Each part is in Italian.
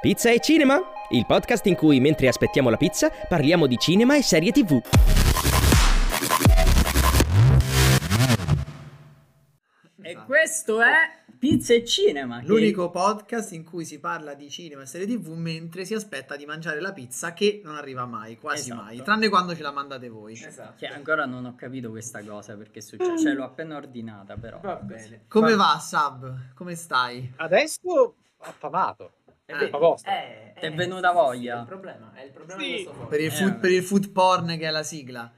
Pizza e cinema? Il podcast in cui mentre aspettiamo la pizza parliamo di cinema e serie tv. E questo è Pizza e Cinema. che- L'unico podcast in cui si parla di cinema e serie tv mentre si aspetta di mangiare la pizza che non arriva mai, quasi Esatto. mai, tranne quando ce la mandate voi. Esatto. Che ancora non ho capito questa cosa perché succede. Cioè, l'ho appena ordinata, però. Va bene. Come va Sab? Come stai? Adesso ho affamato. È Ah. Eh, Ti è eh, venuta sì, voglia? È il problema, è il problema Sì. Per il, Eh, food, vabbè. per il food porn che è la sigla.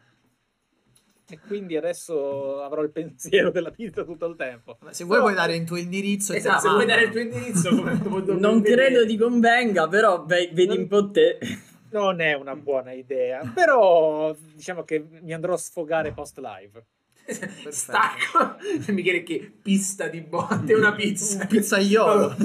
E quindi adesso avrò il pensiero della pizza tutto il tempo. Se vuoi puoi dare il tuo indirizzo Esatto, se vuoi dare il tuo indirizzo Non credo ti convenga, però ve- vedi un po' te. Non è una buona idea, però diciamo che mi andrò a sfogare post live. Stacco. Michele che pista di botte una pizza. Un pizzaiolo.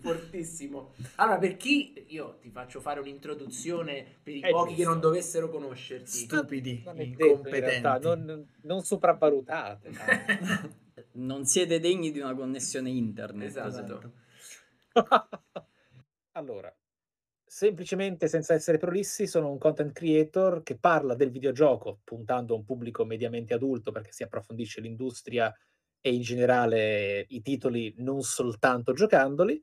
Fortissimo. Allora, per chi io ti faccio fare un'introduzione per i È pochi che giusto. non dovessero conoscerti. Stupidi, Non detto in incompetenti. realtà, non, non sopravvalutate. Non siete degni di una connessione internet. Esatto. allora, semplicemente senza essere prolissi, sono un content creator che parla del videogioco puntando a un pubblico mediamente adulto perché si approfondisce l'industria e in generale i titoli non soltanto giocandoli.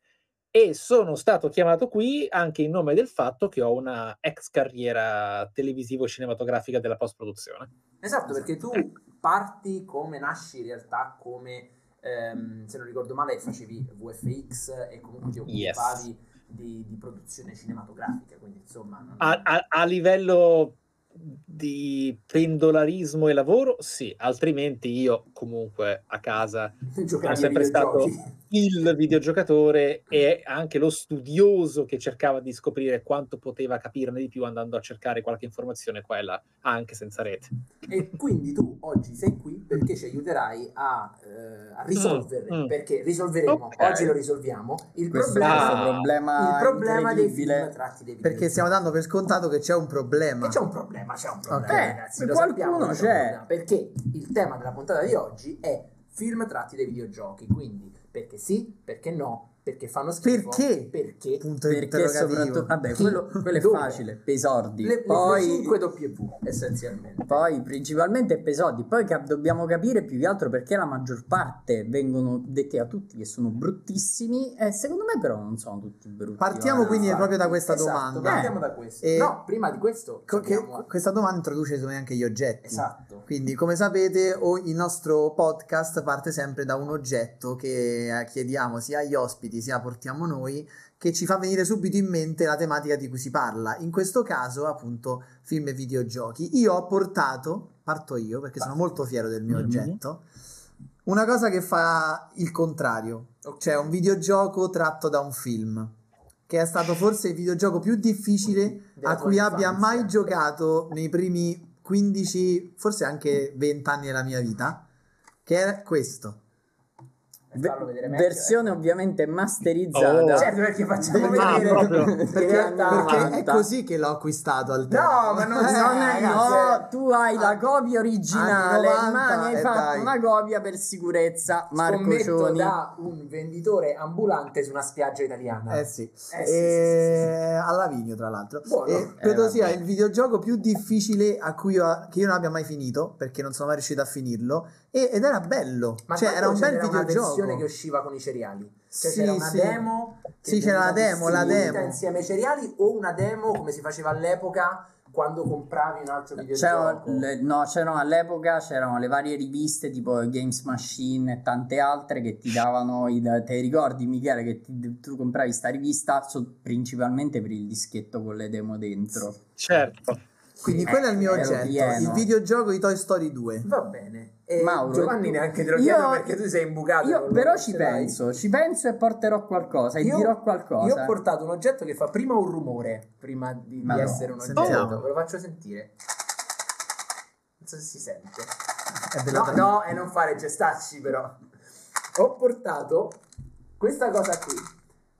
E sono stato chiamato qui anche in nome del fatto che ho una ex carriera televisivo-cinematografica della post-produzione. Esatto, perché tu parti come nasci in realtà come, ehm, se non ricordo male, facevi VFX e comunque ti Yes. occupavi di, di produzione cinematografica, quindi insomma... non- A, a- a livello di pendolarismo e lavoro, sì, altrimenti io comunque a casa sono sempre stato videogiochi. Il videogiocatore e anche lo studioso che cercava di scoprire quanto poteva capirne di più andando a cercare qualche informazione qua e là, anche senza rete. E quindi tu oggi sei qui perché ci aiuterai a, eh, a risolvere, Mm, mm. perché risolveremo, Ok. oggi lo risolviamo, il Questo problema, è problema il problema dei film tratti dei Perché videogiochi. stiamo dando per scontato che c'è un problema. E c'è un problema, c'è un problema, Ok. ragazzi. Lo qualcuno che c'è. un problema, Perché il tema della puntata di oggi è film tratti dai videogiochi. Quindi, perché sì, perché no, perché fanno schifo. Perché? Perché? Punto Perché soprattutto... Vabbè, quello, quello è Dove? facile, per i sordi. Le, poi... le 5 W, essenzialmente. Poi principalmente per i soldi, poi cap- dobbiamo capire più che altro perché la maggior parte vengono detti a tutti che sono bruttissimi e secondo me però non sono tutti brutti. Partiamo va. quindi proprio da questa Esatto, domanda. Partiamo da questo. Eh, no, prima di questo... Co- che- sappiamo- questa domanda introduce secondo me anche gli oggetti. Esatto. Quindi, come sapete, o- il nostro podcast parte sempre da un oggetto che eh, chiediamo sia agli ospiti sia portiamo noi, che ci fa venire subito in mente la tematica di cui si parla. In questo caso, appunto, film e videogiochi. Io ho portato, parto io perché sono molto fiero del mio Mhm. oggetto, una cosa che fa il contrario, Ok. cioè un videogioco tratto da un film. Che è stato forse il videogioco più difficile Della a cui abbia infanzia. mai giocato nei primi 15, forse anche 20 anni della mia vita, che è questo. E farlo vedere meglio, Versione eh. ovviamente masterizzata. Oh. Certo, perché facciamo Ah, vedere proprio. in Perché, realtà- perché è 90. così che l'ho acquistato al tempo. No, ma non Eh, Non è- ragazzi, no, tu hai la copia originale, anni 90, ma ne hai eh, fatto dai. una copia per sicurezza. Marco Scommetto Cioni. da un venditore ambulante su una spiaggia italiana. Eh sì, Eh sì, E- sì, sì, a Lavigno tra l'altro. Buono. E credo Eh, sia vabbè. il videogioco più difficile a cui io, che io non abbia mai finito, perché non sono mai riuscito a finirlo, e- ed era bello, Ma cioè era un bel videogioco. Versione che usciva con i cereali. Cioè Sì, c'era una sì. demo Sì, c'era la demo, la demo. insieme ai cereali o una demo come si faceva all'epoca quando compravi un altro videogioco. le- no, c'erano all'epoca c'erano le varie riviste tipo Games Machine e tante altre che ti davano i, te ricordi Michele che ti- tu compravi sta rivista so- principalmente per il dischetto con le demo dentro Certo. Quindi Sì, quello è il mio oggetto, pieno. il videogioco di Toy Story 2. Va bene. E Mauro, Giovanni neanche te lo io- chiedo perché tu sei imbucato. io però ci penso ci penso e porterò qualcosa e Io- dirò qualcosa Io ho portato un oggetto che fa prima un rumore, prima di, di essere un oggetto. sentiamo. Ve lo faccio sentire. Non so se si sente. No, no, e non fare gestacci però. Ho portato questa cosa qui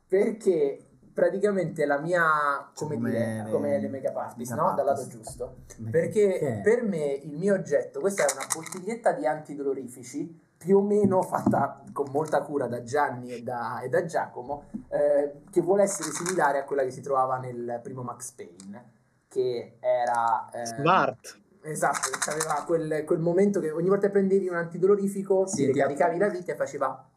perché praticamente la mia, come, Come dire, le- come le make-up artist, no? Dal lato giusto. Perché che- per me il mio oggetto, questa è una bottiglietta di antidolorifici, più o meno fatta con molta cura da Gianni e da, e da Giacomo, eh, che vuole essere similare a quella che si trovava nel primo Max Payne, che era... eh, Smart. Esatto, aveva quel, quel momento che ogni volta che prendevi un antidolorifico, Sì, ti- ricaricavi la vita e faceva...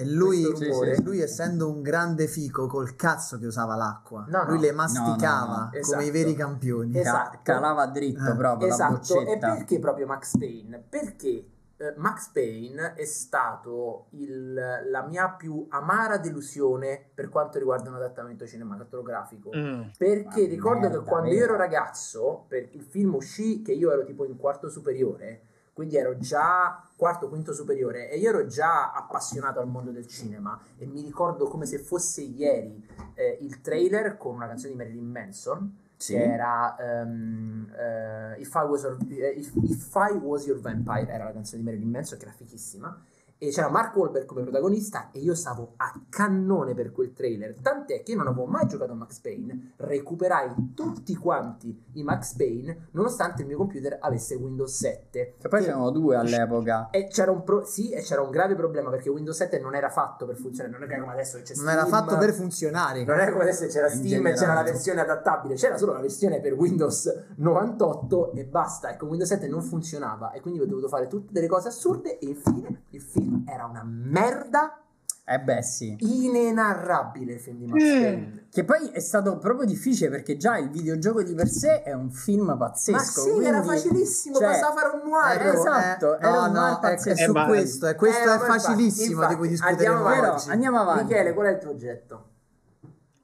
E lui, rumore. sì, lui, essendo un grande fico col cazzo che usava l'acqua, No, no. lui le No, masticava no, no. come Esatto. i veri campioni. Ca- Esatto. calava dritto Eh, proprio la Esatto, e perché proprio Max Payne? Perché eh, Max Payne è stato il- la mia più amara delusione per quanto riguarda un adattamento cinematografico. Mm. Perché Ma ricordo merda, che quando io ero ragazzo, per il film uscì che io ero tipo in quarto superiore, quindi ero già quarto, quinto superiore e io ero già appassionato al mondo del cinema e mi ricordo come se fosse ieri eh, il trailer con una canzone di Marilyn Manson Sì. che era ehm, eh, If, I Was Your, eh, If- If I Was Your Vampire, era la canzone di Marilyn Manson che era fichissima e c'era Mark Wahlberg come protagonista e io stavo a cannone per quel trailer tant'è che io non avevo mai giocato a Max Payne recuperai tutti quanti i Max Payne nonostante il mio computer avesse Windows 7 Che poi c'erano due all'epoca. e c'era un pro- sì, e c'era un grave problema perché Windows 7 non era fatto per funzionare non è come adesso che c'è Non era Steam. fatto per funzionare. Non era come adesso che c'era Steam e c'era la versione adattabile, c'era solo la versione per Windows 98 e basta. Ecco, Windows 7 non funzionava e quindi ho dovuto fare tutte delle cose assurde e infine il film era una merda Eh beh sì. inenarrabile il film di Max Mm. Che poi è stato proprio difficile perché già il videogioco di per sé è un film pazzesco. Ma sì, era quindi, facilissimo, cioè, bastava fare un noir. Eh, esatto, eh, era no, un no, mal è, è pazzesco. su Eh, questo, e questo Eh, è facilissimo infatti, di cui andiamo discuteremo Però, oggi. andiamo avanti. Michele, qual è il tuo oggetto?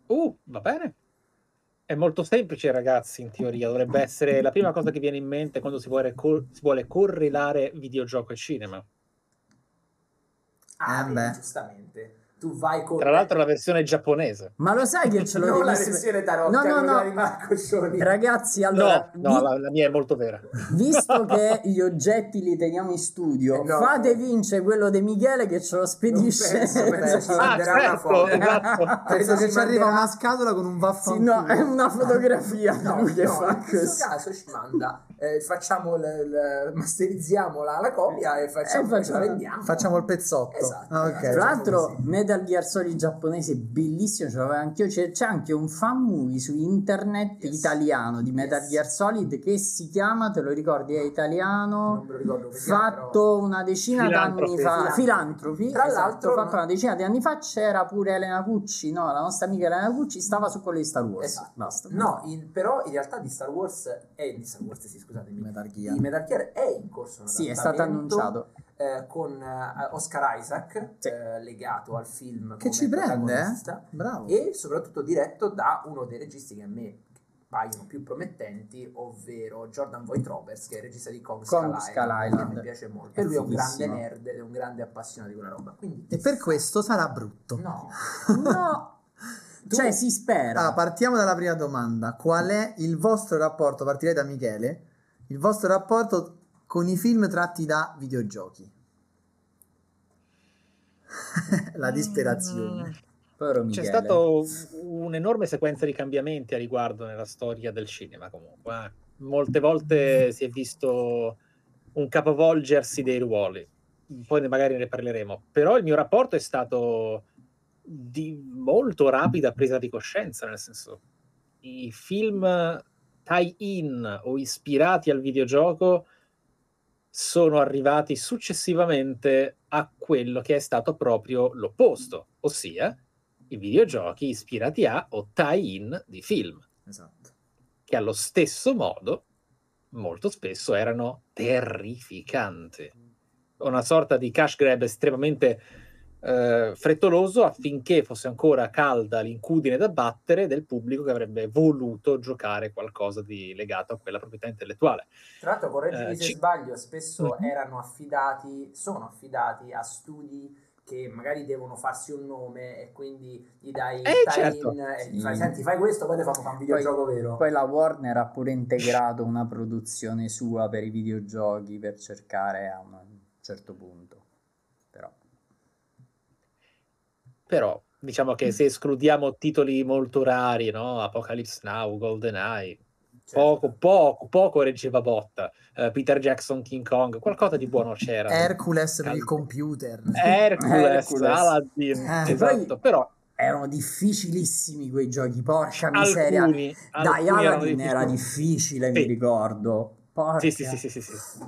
Uh, va bene. È molto semplice, ragazzi, in teoria. Dovrebbe essere la prima cosa che viene in mente quando si vuole, cor- si vuole correlare videogioco e cinema. Ah, Eh, giustamente. Tu vai con Tra l'altro la versione giapponese. Ma lo sai che ce l'ho non la versione tarocca, No, no, no. di Marco Scioni. Ragazzi, allora, no, no, vi- la, la mia è molto vera. visto che gli oggetti li teniamo in studio, Eh, no. fate vincere quello di Michele che ce lo spedisce. Penso, penso ci Ah, manderà una certo, esatto. Penso Penso che ci arriva una scatola con un Sì, vaffanculo. no, è una fotografia No, lui che no, fa in questo caso ci manda, eh, facciamo l- l- masterizziamo la, la copia e facciamo, E facciamo- la vendiamo. Facciamo il pezzotto. Esatto. Ah, ok. Tra l'altro, Metal Gear Solid giapponese bellissimo, ce l'avevo anch'io. C'è, c'è anche un fan movie su internet Yes. italiano di Metal Yes. Gear Solid che si chiama, te lo ricordi, è italiano. Non me lo ricordo si Fatto una decina d'anni fa, Filantropi. Tra esatto, l'altro, fatto una decina di anni fa. C'era pure Elena Cucci, no, la nostra amica Elena Cucci stava su quello di Star Wars. Esatto. Basta. No, in- però in realtà di Star Wars è di Star Wars, sì, scusatemi. Metal Gear. Di Metal Gear è in corso un Sì, è stato annunciato. eh, con eh, Oscar Isaac Sì. eh, legato al film Che ci prende, eh? Bravo. e soprattutto diretto da uno dei registi che a me paiono più promettenti, ovvero Jordan Voight Roberts, che è il regista di Kong, Kong Skull Island, che mi piace molto. È E lui è un grande nerd ed è un grande appassionato di quella roba. Quindi, E per questo sarà brutto. No. No, cioè si spera. Ah, partiamo dalla prima domanda. Qual è il vostro rapporto? Partirei da Michele. Il vostro rapporto con i film tratti da videogiochi? La disperazione. Povero C'è stato un'enorme sequenza di cambiamenti a riguardo nella storia del cinema comunque. eh. Molte volte si è visto un capovolgersi dei ruoli, poi magari ne parleremo, però il mio rapporto è stato di molto rapida presa di coscienza, nel senso i film tie-in o ispirati al videogioco sono arrivati successivamente a quello che è stato proprio l'opposto, ossia i videogiochi ispirati a o tie-in di film, Esatto. che allo stesso modo molto spesso erano terrificanti. Una sorta di cash grab estremamente eh, frettoloso affinché fosse ancora calda l'incudine da battere del pubblico che avrebbe voluto giocare qualcosa di legato a quella proprietà intellettuale. Tra l'altro, correggimi Eh, se ci- sbaglio, spesso Mhm. erano affidati, sono affidati a studi che magari devono farsi un nome e quindi gli dai Eh, certo. e gli fai, senti, fai questo, poi ti fanno fare un videogioco vero. Poi la Warner ha pure integrato una produzione sua per i videogiochi per cercare a un certo punto. Però diciamo che se escludiamo titoli molto rari, no? Apocalypse Now, GoldenEye, Certo. poco, poco, poco reggeva botta. Eh, Peter Jackson, King Kong, qualcosa di buono c'era. Hercules per il Calma. computer. Hercules, Hercules. Aladdin, Eh, esatto, poi- però Erano difficilissimi quei giochi, porca miseria. alcuni, Dai, alcuni Aladdin era difficile, mi Sì. ricordo. Porca. Sì, sì, sì, sì, sì, sì.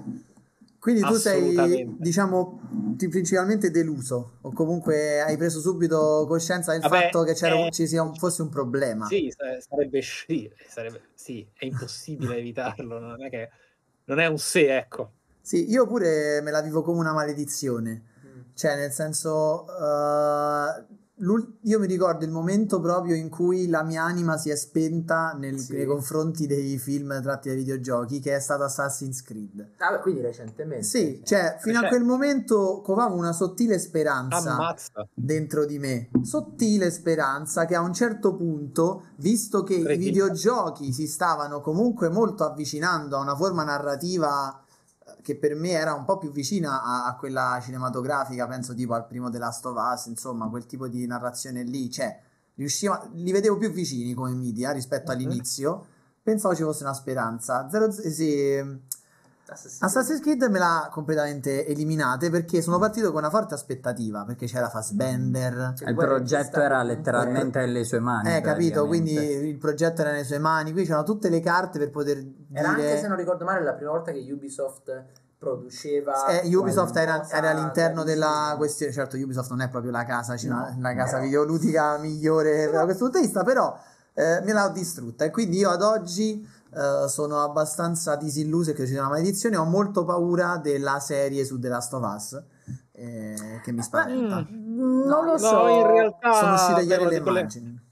Quindi tu sei, diciamo, principalmente deluso, o comunque hai preso subito coscienza del Vabbè, fatto che eh, ci sia un- fosse un problema. Sì, sa- sarebbe, sì, sarebbe, sì, è impossibile evitarlo, non è che non è un se, ecco. Sì, io pure me la vivo come una maledizione. Mm. Cioè, nel senso, l'ul- io mi ricordo il momento proprio in cui la mia anima si è spenta nel- Sì. nei confronti dei film tratti dai videogiochi, che è stato Assassin's Creed. Ah, beh, quindi recentemente. Sì, cioè, fino a Cioè- quel momento covavo una sottile speranza Ammazza. dentro di me, sottile speranza che a un certo punto, visto che i Credibile. videogiochi si stavano comunque molto avvicinando a una forma narrativa che per me era un po' più vicina a, a quella cinematografica, penso tipo al primo The Last of Us, insomma, quel tipo di narrazione lì, cioè, riusciva, li vedevo più vicini come media rispetto Mhm. all'inizio, pensavo ci fosse una speranza. Zero, sì, Assassin's Assassin's Creed me l'ha completamente eliminate perché sono partito con una forte aspettativa perché c'era Fassbender. Creed. Il Guarda, progetto era letteralmente nelle sue mani. Eh, capito? Quindi il progetto era nelle sue mani, qui c'erano tutte le carte per poter Era anche, dire... se non ricordo male, la prima volta che Ubisoft produceva... Eh, Ubisoft era, era all'interno della questione, certo Ubisoft non è proprio la casa, No, la casa videoludica migliore da questo punto di vista, però eh, me l'ha distrutta e quindi io ad oggi eh, sono abbastanza disilluso che ci sia una maledizione, ho molto paura della serie su The Last of Us eh, che mi spaventa. Mm, non lo No, so. in realtà Sono uscite è ieri una le di quelle- immagini.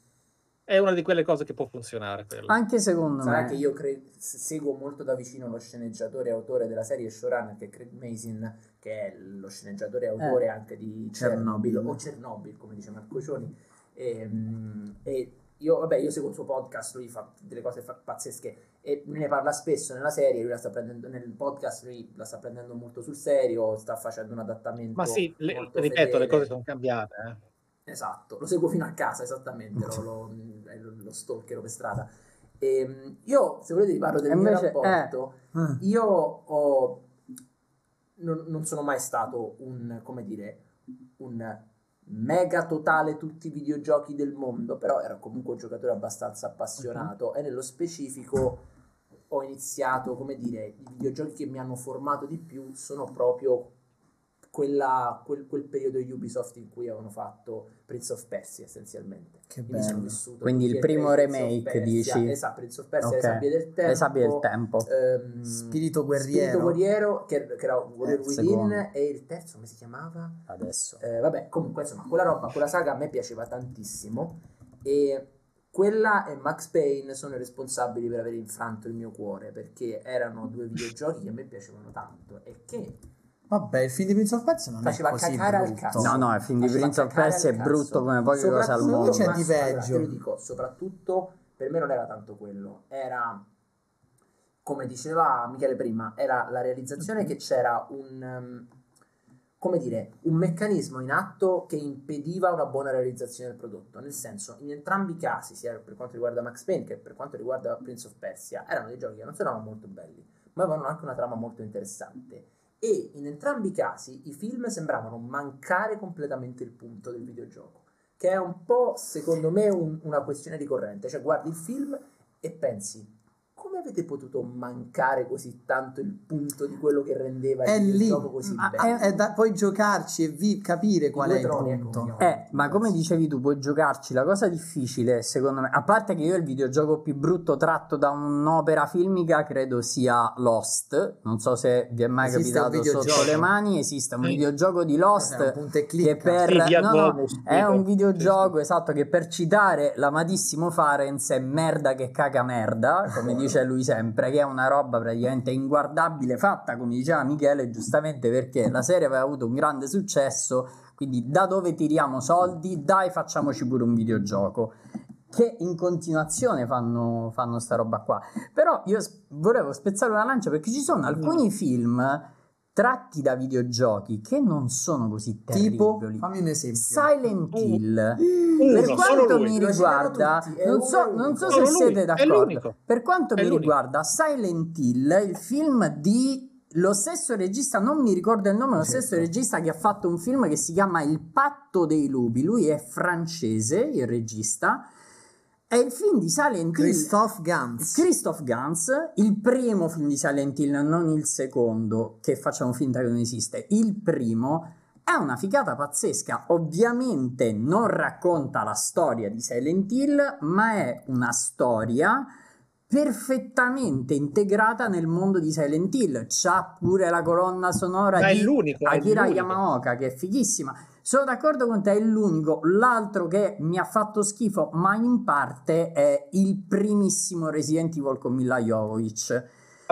È una di quelle cose che può funzionare. quella. Anche secondo Sarà me. che io cre- seguo molto da vicino lo sceneggiatore e autore della serie showrunner che è Craig Mason, che è lo sceneggiatore e autore Eh. anche di Chernobyl. Chernobyl o Chernobyl, come dice Marco Cioni. E, mm, e io, vabbè, io seguo il suo podcast, lui fa delle cose fa- pazzesche e ne parla spesso nella serie, lui la sta prendendo nel podcast, lui la sta prendendo molto sul serio, sta facendo un adattamento. Ma sì, le- ripeto, le fedele. cose sono cambiate. eh. Esatto, lo seguo fino a casa, esattamente, lo, lo, lo, lo stalkero per strada. Ehm, io, se volete, vi parlo del E mio invece- rapporto. Ah. Io ho... Non, non sono mai stato un, come dire, un mega totale tutti i videogiochi del mondo, però ero comunque un giocatore abbastanza appassionato e nello specifico ho iniziato, come dire, i videogiochi che mi hanno formato di più sono proprio quella- quel, quel periodo Ubisoft in cui avevano fatto Prince of Persia essenzialmente. Che Quindi sono bello. vissuto Quindi il primo remake, dici? Esatto, Prince of Persia, Ok. Le sabbie del tempo. Le sabbie del tempo. ehm, Spirito guerriero. Spirito guerriero, che, che era Warrior Eh, Within, secondo. e il terzo come si chiamava? Adesso. Eh, vabbè, comunque, insomma, quella roba, quella saga a me piaceva tantissimo e quella e Max Payne sono i responsabili per aver infranto il mio cuore perché erano due videogiochi che a me piacevano tanto e che Vabbè, il film di Prince of Persia non Faceva è così brutto. cazzo. No, no, il film di Prince of Persia è brutto come poche cose al mondo. C'è di allora, peggio. te lo dico, soprattutto per me non era tanto quello, era come diceva Michele prima, era la realizzazione che c'era un um, come dire, un meccanismo in atto che impediva una buona realizzazione del prodotto. Nel senso, in entrambi i casi, sia per quanto riguarda Max Payne che per quanto riguarda Prince of Persia, erano dei giochi che non solo molto belli, ma avevano anche una trama molto interessante. E in entrambi i casi i film sembravano mancare completamente il punto del videogioco, che è un po', secondo me, un- una questione ricorrente. Cioè, guardi il film e pensi, come avete potuto mancare così tanto il punto di quello che rendeva È il lì, videogioco così ma bello? è, è da poi giocarci e vi- capire qual è il ecco, punto. Eh, ma come dicevi tu, puoi giocarci. La cosa difficile, secondo me, a parte che io il videogioco più brutto tratto da un'opera filmica credo sia Lost. Non so se vi è mai Esiste capitato sotto le mani. Esiste un Sì. videogioco di un Lost punto e che per Sì, no, no, è un videogioco esatto che per citare l'amatissimo Farenz è merda che caga merda, come dice lui sempre, che è una roba praticamente inguardabile, fatta come diceva Michele giustamente perché la serie aveva avuto un grande successo, quindi da dove tiriamo soldi? Dai, facciamoci pure un videogioco. Che in continuazione fanno, fanno sta roba qua. Però io volevo spezzare una lancia perché ci sono alcuni film tratti da videogiochi che non sono così Tipo, terribili. fammi un esempio. Silent Uh, Hill. Uno, per solo quanto mi riguarda, non so, non so se siete d'accordo. Per quanto È mi l'unico. riguarda, Silent Hill, il film di lo stesso regista, non mi ricordo il nome, lo Certo. stesso regista che ha fatto un film che si chiama Il patto dei lupi. Lui è francese, il regista. È il film di Silent Hill. Christoph Gans. Christoph Gans, il primo film di Silent Hill, non il secondo, che facciamo finta che non esiste. Il primo è una figata pazzesca. Ovviamente non racconta la storia di Silent Hill, ma è una storia perfettamente integrata nel mondo di Silent Hill. C'ha pure la colonna sonora Ma di Akira. Yamaoka, che è fighissima. Sono d'accordo con te, è l'unico. L'altro che mi ha fatto schifo, ma in parte, è il primissimo Resident Evil con Mila Jovovich.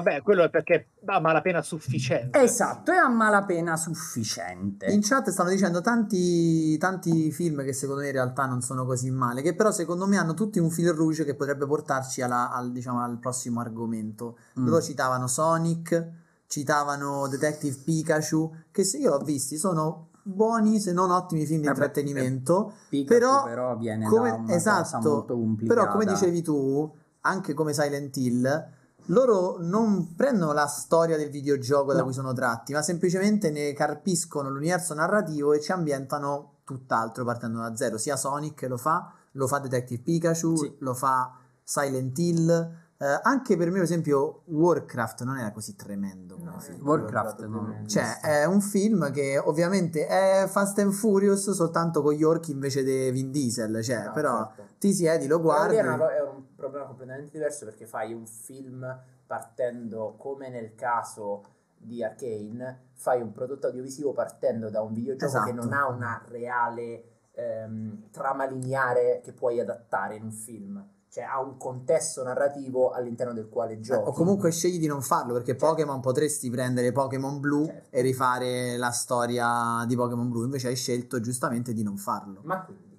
Vabbè, quello è perché ha malapena sufficiente. Esatto, è a malapena sufficiente. In chat stanno dicendo tanti, tanti film che secondo me in realtà non sono così male, che però secondo me hanno tutti un fil rouge che potrebbe portarci alla- al, diciamo, al prossimo argomento. Mm. Loro citavano Sonic, citavano Detective Pikachu, che se io l'ho visti sono buoni se non ottimi film di Vabbè, intrattenimento. Pikachu però, però, viene come- da una cosa esatto, molto complicata. Però come dicevi tu, anche come Silent Hill, loro non prendono la storia del videogioco da No. cui sono tratti, ma semplicemente ne carpiscono l'universo narrativo e ci ambientano tutt'altro partendo da zero. Sia Sonic lo fa, lo fa Detective Pikachu, Sì. lo fa Silent Hill. Eh, anche per me, per esempio, Warcraft non era così tremendo No, film. Warcraft non- Cioè, è un film che ovviamente è Fast and Furious soltanto con gli orchi invece di Vin Diesel. Cioè, No, però certo. ti siedi, lo Guardi. co- è un problema completamente diverso perché fai un film partendo, come nel caso di Arkane, fai un prodotto audiovisivo partendo da un videogioco che Esatto. non ha una reale ehm, trama lineare che puoi adattare in un film. Cioè ha un contesto narrativo all'interno del quale giochi. O comunque scegli di non farlo perché Certo. Pokémon potresti prendere Pokémon Blue Certo. e rifare la storia di Pokémon Blue, invece hai scelto giustamente di non farlo. Ma quindi,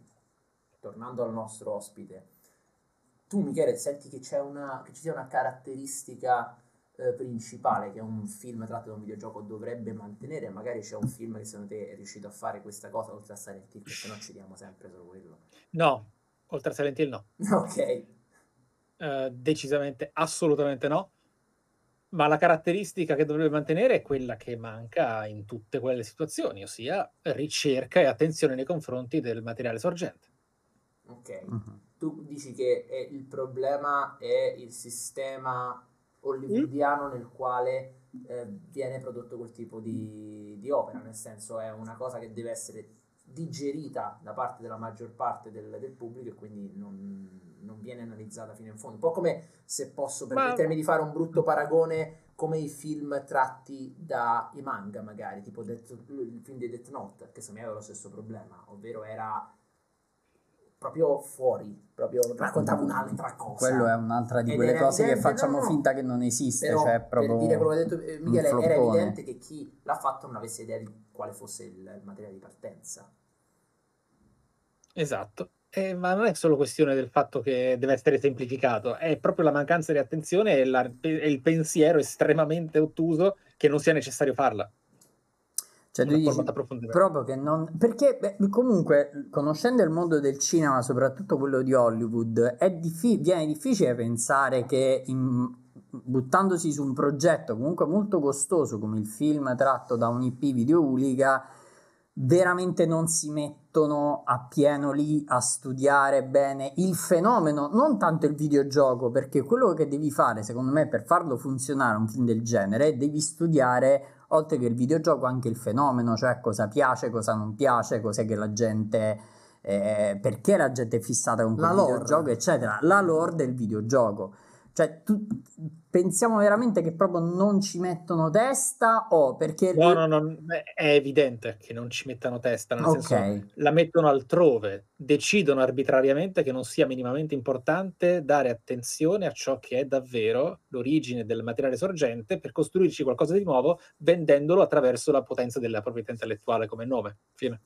tornando al nostro ospite, tu Michele senti che, c'è una, che ci sia una caratteristica eh, principale che un film tratto da un videogioco dovrebbe mantenere? Magari c'è un film che secondo te è riuscito a fare questa cosa oltre a Silent Hill, perché no ci diamo sempre solo quello. No, oltre a Silent Hill no. Ok, Eh, decisamente, assolutamente no. Ma la caratteristica che dovrebbe mantenere è quella che manca in tutte quelle situazioni, ossia ricerca e attenzione nei confronti del materiale sorgente. ok. Mhm. Tu dici che è- il problema è il sistema hollywoodiano nel quale eh, viene prodotto quel tipo di, di opera, nel senso è una cosa che deve essere digerita da parte della maggior parte del, del pubblico e quindi non, non viene analizzata fino in fondo. Un po' come se posso Ma- permettermi di fare un brutto paragone come i film tratti dai manga magari, tipo Death- il film di Death Note, che secondo me aveva lo stesso problema, ovvero era proprio fuori, proprio raccontava un'altra cosa. Quello è un'altra di Ed quelle cose che evidente, facciamo no, no. finta che non esiste, Però, cioè proprio per dire quello che ha detto eh, Michele, era evidente che chi l'ha fatto non avesse idea di quale fosse il, il materiale di partenza. Esatto. Eh, ma non è solo questione del fatto che deve essere semplificato, è proprio la mancanza di attenzione e, la- e il pensiero estremamente ottuso che non sia necessario farla. Cioè, tu dici proprio che non. Perché beh, comunque, conoscendo il mondo del cinema, soprattutto quello di Hollywood, è diffi- viene difficile pensare che in- buttandosi su un progetto comunque molto costoso come il film tratto da un IP videoludica, veramente non si mettono a pieno lì a studiare bene il fenomeno, non tanto il videogioco, perché quello che devi fare, secondo me, per farlo funzionare un film del genere, devi studiare oltre che il videogioco anche il fenomeno, cioè cosa piace, cosa non piace, cos'è che la gente eh, perché la gente è fissata con quel La lore. videogioco, eccetera, la lore del videogioco. Cioè, tu- pensiamo veramente che proprio non ci mettono testa o perché No, no, no, è evidente che non ci mettano testa, nel Ok. senso la mettono altrove, decidono arbitrariamente che non sia minimamente importante dare attenzione a ciò che è davvero l'origine del materiale sorgente per costruirci qualcosa di nuovo vendendolo attraverso la potenza della proprietà intellettuale come nome. Fine.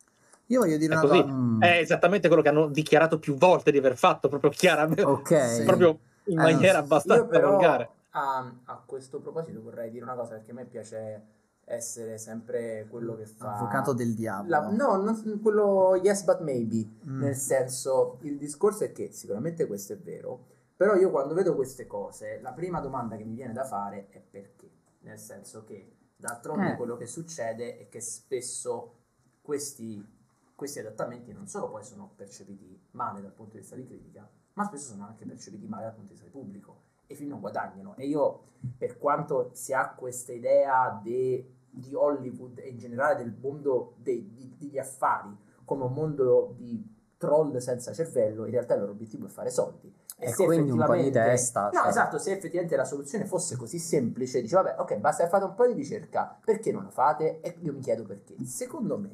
Io voglio dire È una cosa. Mm, È esattamente quello che hanno dichiarato più volte di aver fatto, proprio chiaramente, ok. Proprio in Eh, maniera io abbastanza Io però volgare. a, a questo proposito vorrei dire una cosa perché a me piace essere sempre quello che fa Avvocato del diavolo. la- no, non- quello yes but maybe, Mm. nel senso il discorso è che sicuramente questo è vero, però io quando vedo queste cose, la prima domanda che mi viene da fare è perché, nel senso che d'altronde Eh. quello che succede è che spesso questi, questi adattamenti non solo poi sono percepiti male dal punto di vista di critica, ma spesso sono anche percepiti male dal punto di vista di pubblico e i film non guadagnano. E io, per quanto si ha questa idea de- di Hollywood e in generale del mondo dei- di- degli affari come un mondo di troll senza cervello, in realtà il loro obiettivo è fare soldi. E se quindi un po' di testa, No, cioè. esatto, se effettivamente la soluzione fosse così semplice, dice vabbè, ok, basta che fate un po' di ricerca, perché non lo fate? E io mi chiedo perché. Secondo me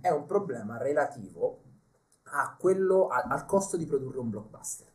è un problema relativo a quello, a- al costo di produrre un blockbuster.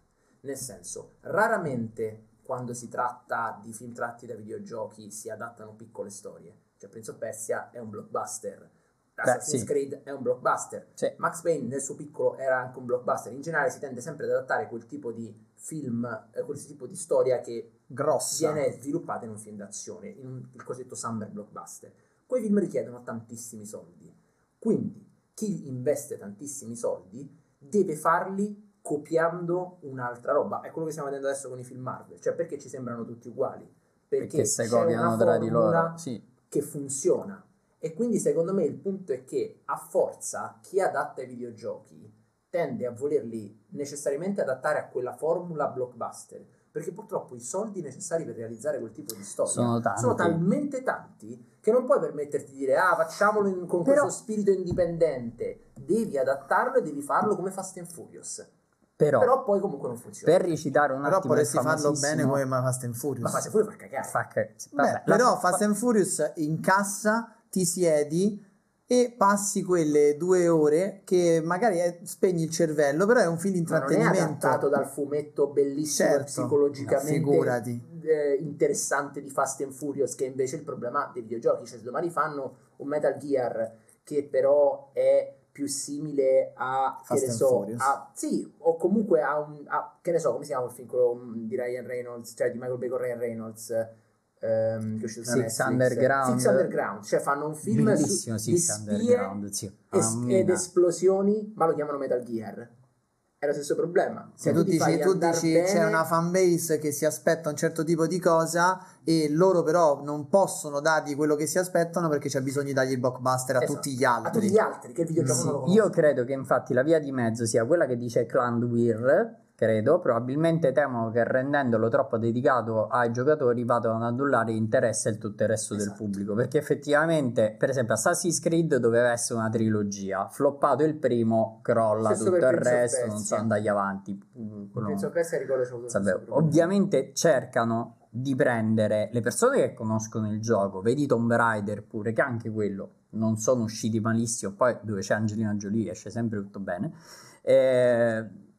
Nel senso, raramente quando si tratta di film tratti da videogiochi si adattano piccole storie. Cioè Prince of Persia è un blockbuster, Assassin's sì. Creed è un blockbuster, Sì. Max Payne nel suo piccolo era anche un blockbuster. In generale si tende sempre ad adattare quel tipo di film, eh, quel tipo di storia che Grossa. viene sviluppata in un film d'azione, in un, il cosiddetto summer blockbuster. Quei film richiedono tantissimi soldi. Quindi chi investe tantissimi soldi deve farli copiando un'altra roba. È quello che stiamo vedendo adesso con i film Marvel. Cioè perché ci sembrano tutti uguali? Perché, Perché se c'è copiano una tra di formula loro. Sì. che funziona. E quindi secondo me il punto è che a forza chi adatta i videogiochi tende a volerli necessariamente adattare a quella formula blockbuster, perché purtroppo i soldi necessari per realizzare quel tipo di storia Sono tanti. talmente tanti che non puoi permetterti di dire ah facciamolo in- con Però- questo spirito indipendente, devi adattarlo e devi farlo come Fast and Furious. Però, Però poi comunque non funziona. per recitare un Però attimo il potresti farlo bene come Fast and Furious. Ma Fast and Furious fa cagare. Fa che- Beh, vabbè, però la- Fast and Furious incassa, ti siedi e passi quelle due ore che magari è- spegni il cervello, però è un film di Ma non è intrattenimento. adattato dal fumetto bellissimo Certo, psicologicamente figurati. eh, interessante di Fast and Furious che invece è il problema dei videogiochi cioè se domani fanno un Metal Gear che però è più simile a che Fast ne and so a, sì o comunque a un a- che ne so come si chiama il film quello mm, di Ryan Reynolds cioè di Michael Bacon Ryan Reynolds ehm, che è uscito Six Netflix. Underground. Six Underground cioè fanno un film su, di Six spie Underground, sì. es- ed esplosioni ma lo chiamano Metal Gear è lo stesso problema Se tu ti dici, tu dici bene- c'è una fanbase che si aspetta un certo tipo di cosa e loro però non possono dargli quello che si aspettano perché c'è bisogno di dargli il blockbuster a Esatto. tutti gli a altri. tutti gli altri che il videogioco Sì. non lo conoscono. Io credo che infatti la via di mezzo sia quella che dice Clandweir, credo, probabilmente temono che rendendolo troppo dedicato ai giocatori vadano ad annullare interesse e tutto il resto del Esatto. pubblico, perché effettivamente, per esempio, Assassin's Creed doveva essere una trilogia, floppato il primo, crolla Stesso tutto il resto, non so andare avanti. Mm, avuto lo Sapevo. Ovviamente cercano di prendere le persone che conoscono il gioco, vedi Tomb Raider pure, che anche quello non sono usciti malissimo, poi dove c'è Angelina Jolie esce sempre tutto bene. Eh,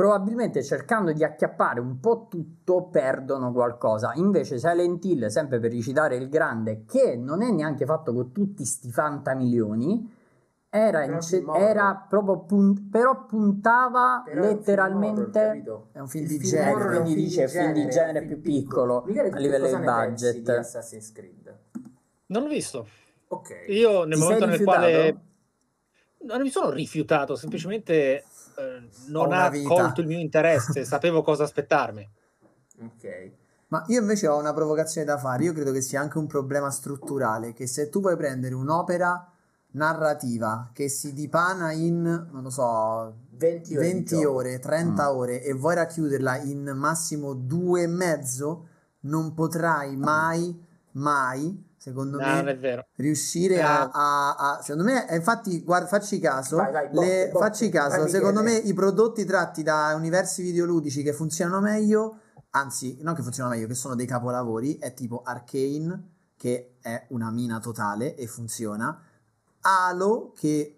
probabilmente cercando di acchiappare un po' tutto perdono qualcosa. Invece Silent Hill, sempre per ricitare il grande, che non è neanche fatto con tutti sti fanta milioni, era, Però in- film horror. era proprio pun- però puntava Però letteralmente? È un film Il di genere. Quindi film dice di film di genere, più piccolo, a livello di budget. di Assassin's Creed? Non l'ho visto. Ok. Io nel Ti momento nel rifiutato? quale non mi sono rifiutato, semplicemente eh, non ha vita. colto il mio interesse, sapevo cosa aspettarmi. Ok. Ma io invece ho una provocazione da fare. Io credo che sia anche un problema strutturale. Che se tu vuoi prendere un'opera narrativa che si dipana in, non lo so, 20 ore. di 20 gioco. ore, 30 Mm. ore e vuoi racchiuderla in massimo due e mezzo, non potrai mai, mai, secondo No, me, non è vero. riuscire Eh. a, a- a- secondo me eh, infatti guarda, facci caso Vai, vai, botte, le- botte. facci caso Vai, secondo me i prodotti tratti da universi videoludici che funzionano meglio anzi non che funzionano meglio che sono dei capolavori è tipo Arcane che è una mina totale e funziona Halo che.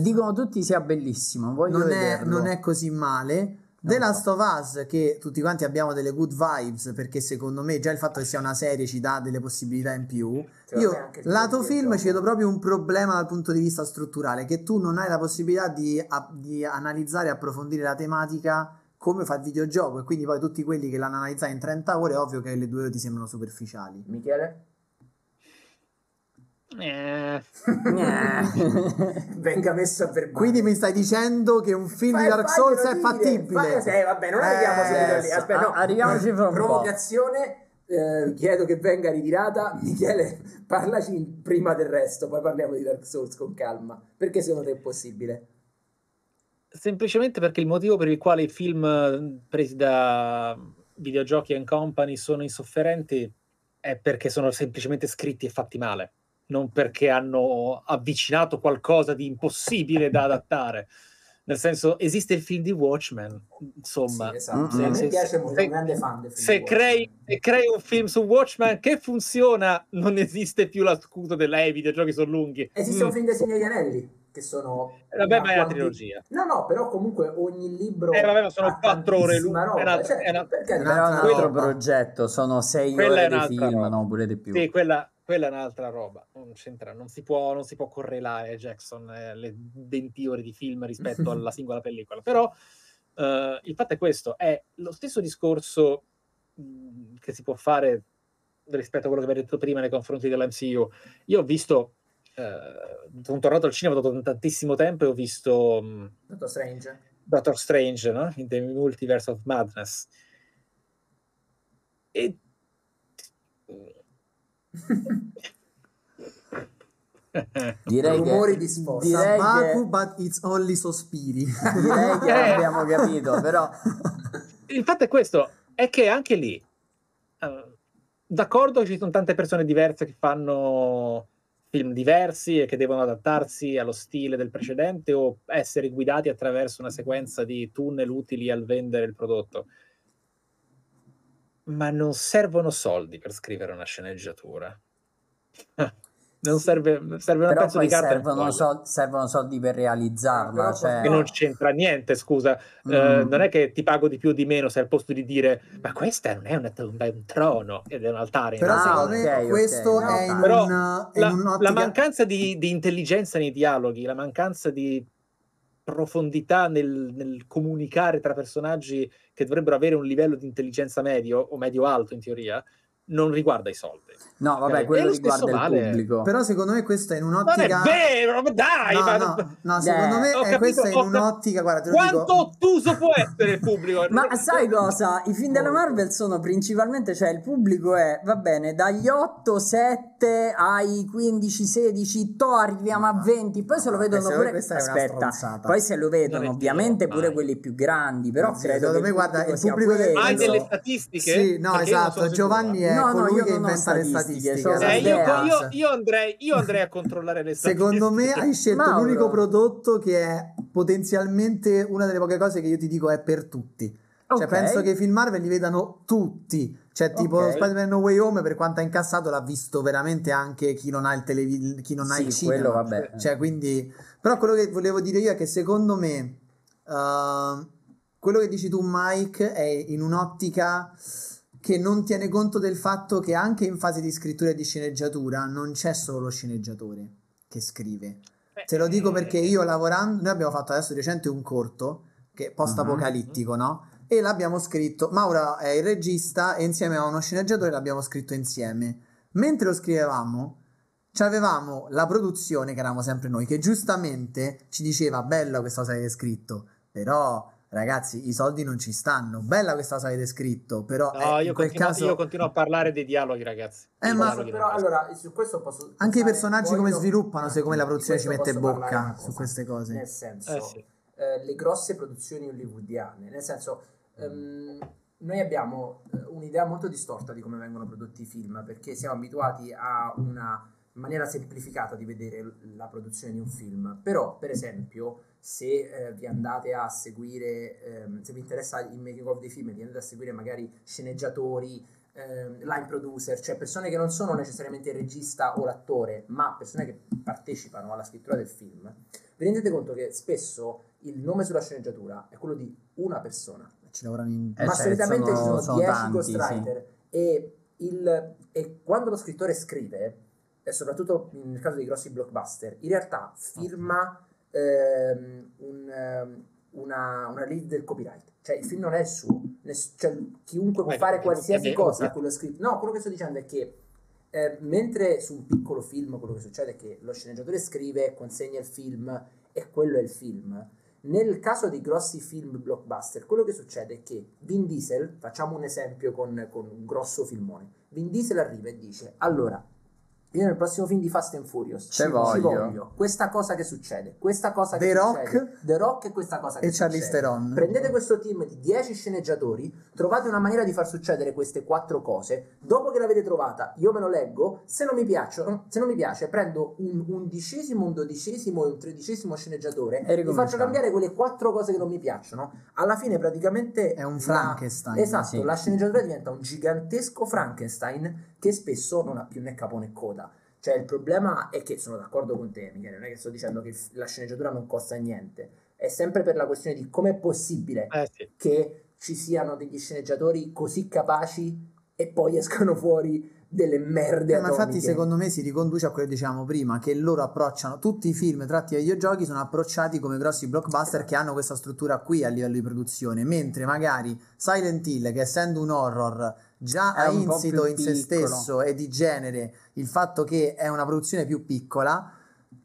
Dicono tutti sia bellissimo, voglio non è, non è così male The Last of Us che tutti quanti abbiamo delle good vibes perché secondo me già il fatto che sia una serie ci dà delle possibilità in più. Me io lato film ci vedo proprio un problema dal punto di vista strutturale che tu non hai la possibilità di, di analizzare e approfondire la tematica come fa il videogioco e quindi poi tutti quelli che l'hanno analizzato in 30 ore è ovvio che le due ore ti sembrano superficiali. Michele? Eh, venga messo a verbale. Quindi mi stai dicendo che un film di Fai- Dark Souls è fattibile? fai- eh, vabbè, non arriviamo Eh, subito lì. Aspetta, no. a- arriviamoci fra un po'. Provocazione. eh, chiedo che venga ritirata. Michele, parlaci prima del resto, poi parliamo di Dark Souls con calma. Perché secondo te è possibile? semplicemente perché il motivo per il quale i film eh, presi da videogiochi and company sono insofferenti è perché sono semplicemente scritti e fatti male, non perché hanno avvicinato qualcosa di impossibile da adattare. Nel senso, esiste il film di Watchmen, insomma. Sì, esatto. Mm, a me se- piace se- molto, sono un grande fan del film. Se di crei, se crei un film su Watchmen che funziona, non esiste più la scusa della "Eh, i videogiochi sono lunghi. Esiste Mm. un film dei Signori Anelli che sono Eh, vabbè, una ma è una quanti- trilogia. No, no, però comunque ogni libro Eh, vabbè, ma sono quattro ore lunghe, è una- cioè, è una- un altro progetto, sono sei Quella è ore di film, roba. no, pure di più. Sì, quella, quella è un'altra roba. Non c'entra, non si può, non si può correlare Jackson eh, le 20 ore di film rispetto alla singola pellicola. Però eh, il fatto è questo: è lo stesso discorso mh, che si può fare rispetto a quello che vi ho detto prima nei confronti dell'MCU. Io ho visto. eh, sono tornato al cinema dopo tantissimo tempo e ho visto mh, Dottor Strange. Doctor Strange, no? In The Multiverse of Madness. E... Direi Rumori che, di direi Baku, che, but it's only sospiri. direi che Eh. abbiamo capito, però Il fatto è questo, è che anche lì, eh, d'accordo ci sono tante persone diverse che fanno film diversi e che devono adattarsi allo stile del precedente o essere guidati attraverso una sequenza di tunnel utili al vendere il prodotto. Ma non servono soldi per scrivere una sceneggiatura. Non serve, serve un però pezzo poi di carta un servono, sol- servono soldi per realizzarla. Però cioè- che non c'entra niente, scusa. Eh, Mm. non è che ti pago di più o di meno se al posto di dire ma questa non è una tomba, è un trono ed è un altare. Però. Ah, secondo me ok, questo no, è in, Però un, in la, un'ottica... la mancanza di, di intelligenza nei dialoghi, la mancanza di profondità nel, nel comunicare tra personaggi che dovrebbero avere un livello di intelligenza medio o medio-alto in teoria, non riguarda i soldi. No, vabbè, quello riguarda il vale- pubblico. Però secondo me questo è in Non è un'ottica... vero, dai! No, ma- no, no, secondo Eh, me ho è questo è in un'ottica, guarda, te lo Quanto dico... ottuso può essere il pubblico? Ma sai cosa? I film della Marvel sono principalmente, cioè il pubblico è, va bene, dagli 8, 7 ai 15, 16, to arriviamo a 20, poi se lo vedono me pure... questa è una Aspetta, poi se lo vedono ovviamente pure mai. quelli più grandi, però Sì, credo secondo che me, guarda, il pubblico. Hai delle statistiche? Sì, no, esatto, Giovanni è No, no, colui io che inventa le statistiche, statistiche. Eh, io, io- io andrei, io andrei a controllare le statistiche. Secondo me hai scelto Mauro. l'unico prodotto che è potenzialmente una delle poche cose che io ti dico è per tutti. Cioè, penso che i film Marvel li vedano tutti. Cioè, tipo Ok. Spider-Man No Way Home, per quanto ha incassato, l'ha visto veramente anche chi non ha il televisore, chi non ha Sì, il cinema. quello vabbè. Cioè, quindi... Però quello che volevo dire io è che secondo me uh, quello che dici tu, Mike, è in un'ottica che non tiene conto del fatto che anche in fase di scrittura e di sceneggiatura non c'è solo lo sceneggiatore che scrive. Te lo dico eh, perché io lavorando, noi abbiamo fatto adesso di recente un corto che è post-apocalittico, no? E l'abbiamo scritto, Maura è il regista e insieme a uno sceneggiatore l'abbiamo scritto insieme. Mentre lo scrivevamo, avevamo la produzione, che eravamo sempre noi, che giustamente ci diceva, bella questa cosa che avete scritto, però ragazzi i soldi non ci stanno, bella questa cosa che avete scritto, però No, eh, io in quel continuo, caso... io continuo a parlare dei dialoghi, ragazzi. Eh, ma- dialoghi però allora su questo posso Anche i personaggi come sviluppano, secondo me la produzione ci mette bocca su queste cose. Nel senso, Eh, sì. eh, le grosse produzioni hollywoodiane, nel senso, ehm, noi abbiamo eh, un'idea molto distorta di come vengono prodotti i film, perché siamo abituati a una maniera semplificata di vedere la produzione di un film. Però, per esempio, se eh, vi andate a seguire, ehm, se vi interessa il making of dei film, vi andate a seguire magari sceneggiatori, ehm, line producer, cioè persone che non sono necessariamente il regista o l'attore, ma persone che partecipano alla scrittura del film, vi rendete conto che spesso il nome sulla sceneggiatura è quello di una persona, Ci lavorano in... Eh, ma cioè, solitamente sono- ci sono sono 10 tanti, ghostwriter e, il- e quando lo scrittore scrive, e soprattutto nel caso dei grossi blockbuster, in realtà firma ehm, un, ehm, una, una lead del copyright. Cioè il film non è suo, Ness- cioè, chiunque può Beh, fare qualsiasi è- cosa quello scritto. No, quello che sto dicendo è che eh, mentre su un piccolo film quello che succede è che lo sceneggiatore scrive, consegna il film e quello è il film. Nel caso dei grossi film blockbuster, quello che succede è che Vin Diesel, facciamo un esempio con, con un grosso filmone, Vin Diesel arriva e dice, allora, io nel prossimo film di Fast and Furious ci, voglio. ci voglio questa cosa che succede, questa cosa che The Rock succede, The Rock e questa cosa che e Charlize succede. Theron. Prendete questo team di 10 sceneggiatori, trovate una maniera di far succedere queste quattro cose. Dopo che l'avete trovata, io me lo leggo. Se non mi piacciono, se non mi piace, prendo un undicesimo, un dodicesimo e un tredicesimo sceneggiatore E vi faccio cambiare quelle quattro cose che non mi piacciono. Alla fine, praticamente È un la- Frankenstein, esatto, sì. la sceneggiatura diventa un gigantesco Frankenstein che spesso non ha più né capo né coda. Cioè, il problema è che sono d'accordo con te, Michele. Non è che sto dicendo che la sceneggiatura non costa niente. È sempre per la questione di com'è possibile Eh sì. che ci siano degli sceneggiatori così capaci e poi escano fuori delle merde Eh, ma infatti atomiche. secondo me si riconduce a quello che dicevamo prima, che loro approcciano, tutti i film tratti dai videogiochi sono approcciati come grossi blockbuster che hanno questa struttura qui a livello di produzione, mentre magari Silent Hill, che essendo un horror già ha insito in se piccolo. stesso e di genere il fatto che è una produzione più piccola,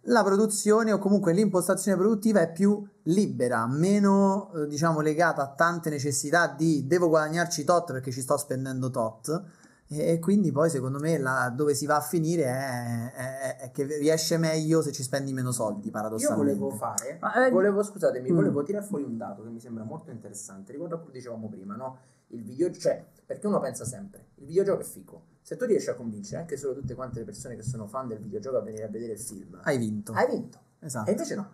la produzione o comunque l'impostazione produttiva è più libera, meno eh, diciamo legata a tante necessità di devo guadagnarci tot perché ci sto spendendo tot e quindi poi secondo me la- dove si va a finire è, è- è che riesce meglio se ci spendi meno soldi Io paradossalmente. volevo fare, Ma, eh, volevo, scusatemi, Mm. volevo tirare fuori un dato che mi sembra molto interessante. Riguardo a quello che dicevamo prima, no? Il video, cioè, perché uno pensa sempre, il videogioco è figo. Se tu riesci a convincere anche solo tutte quante le persone che sono fan del videogioco a venire a vedere il film, Hai vinto. hai vinto. Esatto. E invece no.